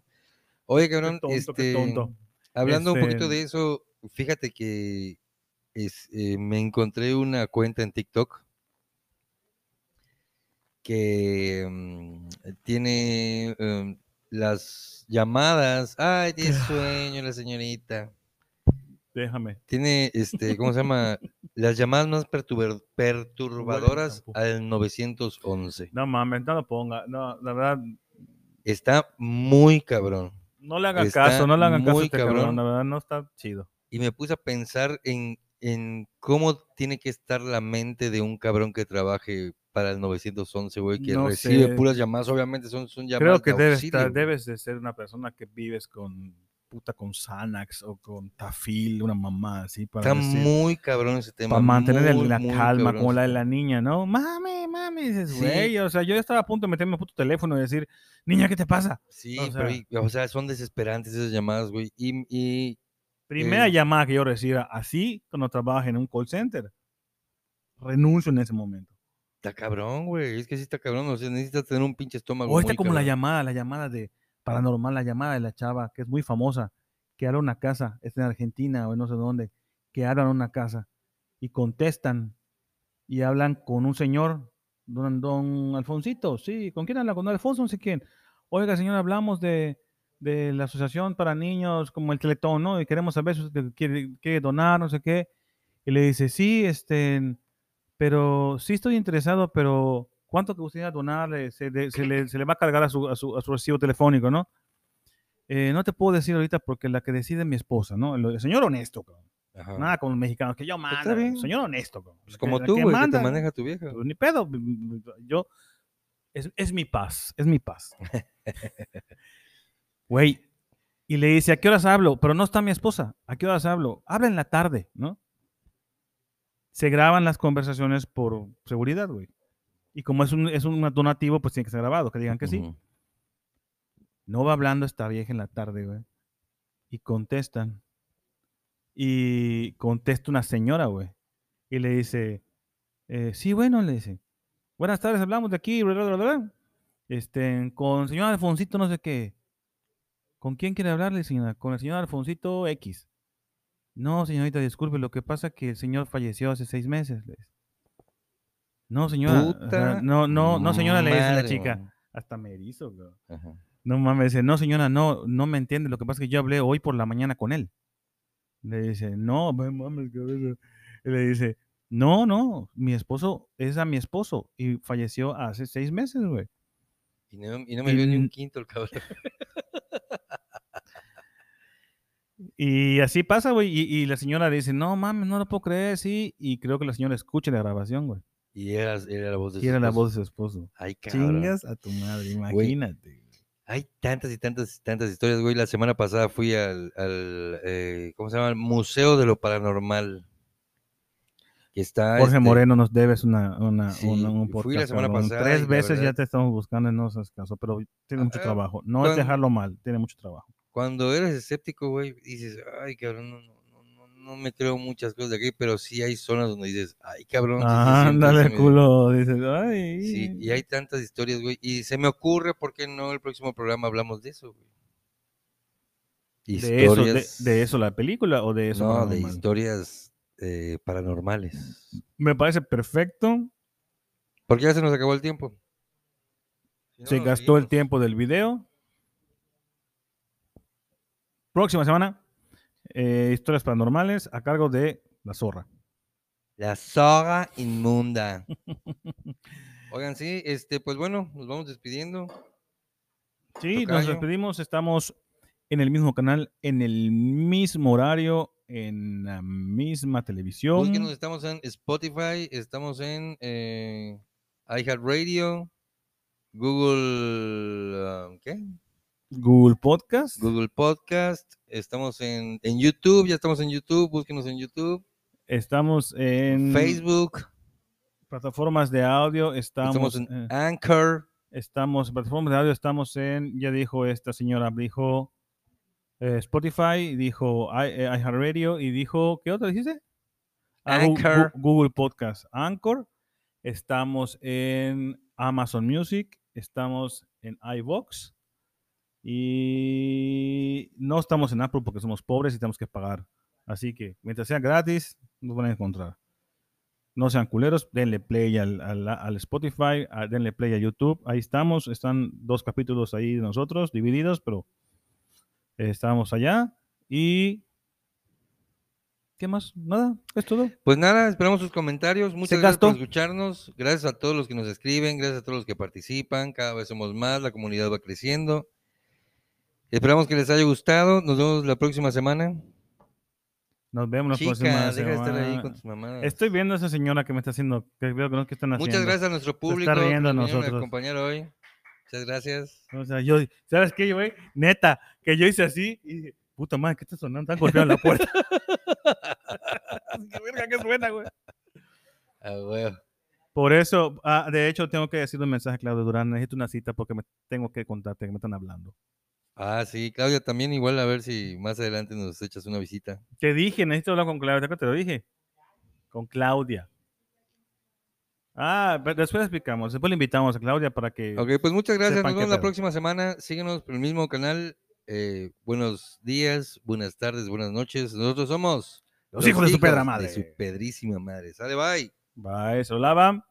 Oye, cabrón, tonto, qué este, tonto. hablando un poquito Este- de eso, fíjate que es, eh, me encontré una cuenta en TikTok que mm, tiene em, las llamadas. Ay, tiene sueño la señorita. Déjame. Tiene, este, ¿cómo se llama? Las llamadas más perturbadoras campo. al 911. No mames, no lo ponga. No, la verdad, Está muy cabrón. no le hagan Está caso, no le hagan caso a muy este cabrón. cabrón. La verdad, no está chido. Y me puse a pensar en, en cómo tiene que estar la mente de un cabrón que trabaje para el 911, güey, que No recibe sé. puras llamadas. Obviamente son, son Creo llamadas que de debes, estar, debes de ser una persona que vives con puta con Xanax o con Tafil, una mamá así para Está decir- muy cabrón ese tema. para mantener muy, la calma como la de la niña, ¿no? Mami, mami, dices, Sí. güey, o sea, yo estaba a punto de meterme a puto teléfono y decir, niña, ¿qué te pasa? Sí, o pero sea- y- o sea, son desesperantes esas llamadas, güey. Y, y Primera Eh. llamada que yo reciba así cuando trabaje en un call center. Renuncio en ese momento. está cabrón, güey. Es que sí está cabrón. O sea, necesitas tener un pinche estómago. O está como la cabrón. llamada, la llamada de paranormal, la llamada de la chava, que es muy famosa, que habla una casa, es en Argentina o en no sé dónde, que hablan una casa y contestan y hablan con un señor, don, don Alfonsito, sí, ¿con quién habla? Con don Alfonso, no sé quién. Oiga, señor, hablamos de, de la asociación para niños como el Teletón, ¿no? Y queremos saber si usted quiere, quiere donar, no sé qué. Y le dice, sí, este, pero sí estoy interesado, pero ¿cuánto que gustaría donarle? Se, de- se le, se le va a cargar a su, a su, a su recibo telefónico, ¿no? Eh, no te puedo decir ahorita porque la que decide es mi esposa, ¿no? El, señor honesto, cabrón. Ajá. Nada con los mexicanos, que yo Pues mando. Señor honesto, cabrón. Pues como que- tú, güey, que te maneja tu vieja. pues, ni pedo. Yo, es, es mi paz, es mi paz. Güey, y le dice, ¿a qué horas hablo? Pero no está mi esposa. ¿A qué horas hablo? Habla en la tarde, ¿no? Se graban las conversaciones por seguridad, güey. Y como es un, es un donativo, pues tiene que ser grabado, que digan que sí. No va hablando esta vieja en la tarde, güey. Y contestan. Y contesta una señora, güey. Y le dice, eh, sí, bueno, le dice. Buenas tardes, hablamos de aquí, bla, bla, bla, bla. Este, con el señor Alfonsito, no sé qué. ¿Con quién quiere hablarle, señora? Con el señor Alfonsito X. No, señorita, disculpe, lo que pasa es que el señor falleció hace seis meses. No, señora. Puta no, no, no, señora, le dice la chica. Hasta me erizo. Ajá. No mames, dice, no señora, no, no me entiende. Lo que pasa es que yo hablé hoy por la mañana con él. Le dice, no, me mames. Y le dice, no, no, mi esposo es a mi esposo y falleció hace seis meses, güey. Y no, y no me dio ni un quinto el cabrón. Y así pasa, güey. Y, y la señora dice, no mames, no lo puedo creer, sí. Y creo que la señora escucha la grabación, güey. Y era, era la voz de Y su la esposo. voz de su esposo. Ay, cabrón. Chingas a tu madre, imagínate. Hay tantas y tantas y tantas historias, güey. La semana pasada fui al, al, eh, ¿cómo se llama? El Museo de lo Paranormal. Que está... Jorge este, Moreno nos debes una, una, Sí, una- un fui la podcast. semana cabrón. pasada y Tres veces ya te estamos buscando en esos casos, pero tiene mucho Ah, trabajo. No es dejarlo mal, tiene mucho trabajo. Cuando eres escéptico, güey, dices, ay, cabrón, no, no, no, no, me creo muchas cosas de aquí, pero sí hay zonas donde dices, ay, cabrón. Ah, ándale, ese medio". culo. Dices, ay. Sí, y hay tantas historias, güey. Y se me ocurre, ¿por qué no el próximo programa hablamos de eso, güey? de, eso, de, eso la película o de eso. No, de historias eh, paranormales. Me parece perfecto. Porque ya se nos acabó el tiempo. Si no, Se gastó el tiempo del video. Próxima semana, eh, historias paranormales a cargo de La Zorra. La soga inmunda. Oigan, sí, este, pues bueno, nos vamos despidiendo. Sí, nos despedimos. Estamos en el mismo canal, en el mismo horario, en la misma televisión. Búsquenos, estamos en Spotify, estamos en eh, iHeartRadio, Google, ah, ¿qué? Google Podcast. Google Podcast, estamos en, en YouTube, ya estamos en YouTube, búsquenos en YouTube, Estamos en Facebook, plataformas de audio. Estamos, estamos en eh, Anchor, estamos en plataformas de audio. Estamos en, ya dijo esta señora, dijo eh, Spotify, dijo eh, iHeartRadio y dijo, ¿qué otra dijiste? Ah, Anchor. Google Podcast, Anchor. Estamos en Amazon Music, estamos en iVox y no estamos en Apple porque somos pobres y tenemos que pagar. Así que mientras sea gratis, nos van a encontrar. No sean culeros, denle play al, al- al Spotify, a- denle play a YouTube. Ahí estamos, están dos capítulos ahí de nosotros, divididos, pero eh, estamos allá. Y. ¿Qué más? Nada, es todo. Pues nada, esperamos sus comentarios. Muchas gracias por escucharnos. Gracias a todos los que nos escriben, gracias a todos los que participan. Cada vez somos más, la comunidad va creciendo. Esperamos que les haya gustado. Nos vemos la próxima semana. Nos vemos la Chica, próxima deja de estar ahí semana. con tus mamadas. Estoy viendo a esa señora que me está haciendo, que veo que no que están haciendo. Muchas gracias a nuestro público está que riendo nos a nosotros. acompañar hoy. Muchas gracias. O sea, yo, ¿sabes qué, güey? Neta, que yo hice así y dije, puta madre, ¿qué está sonando? Están golpeando la puerta. ¿Qué verga que suena, güey? Ah, huevo. Por eso, ah, de hecho, tengo que decirle un mensaje a Claudio Durán. Necesito una cita porque me tengo que contarte que me están hablando. Ah, sí, Claudia, también igual a ver si más adelante nos echas una visita. Te dije, necesito hablar con Claudia. ¿Te lo dije. Con Claudia. Ah, después explicamos. Después le invitamos a Claudia para que. Ok, pues muchas gracias. Nos vemos la próxima semana. Síguenos por el mismo canal. Eh, buenos días, buenas tardes, buenas noches. Nosotros somos Los hijos de su pedra hijos madre. De su pedrísima madre. Sale, bye. Va, eso, lava.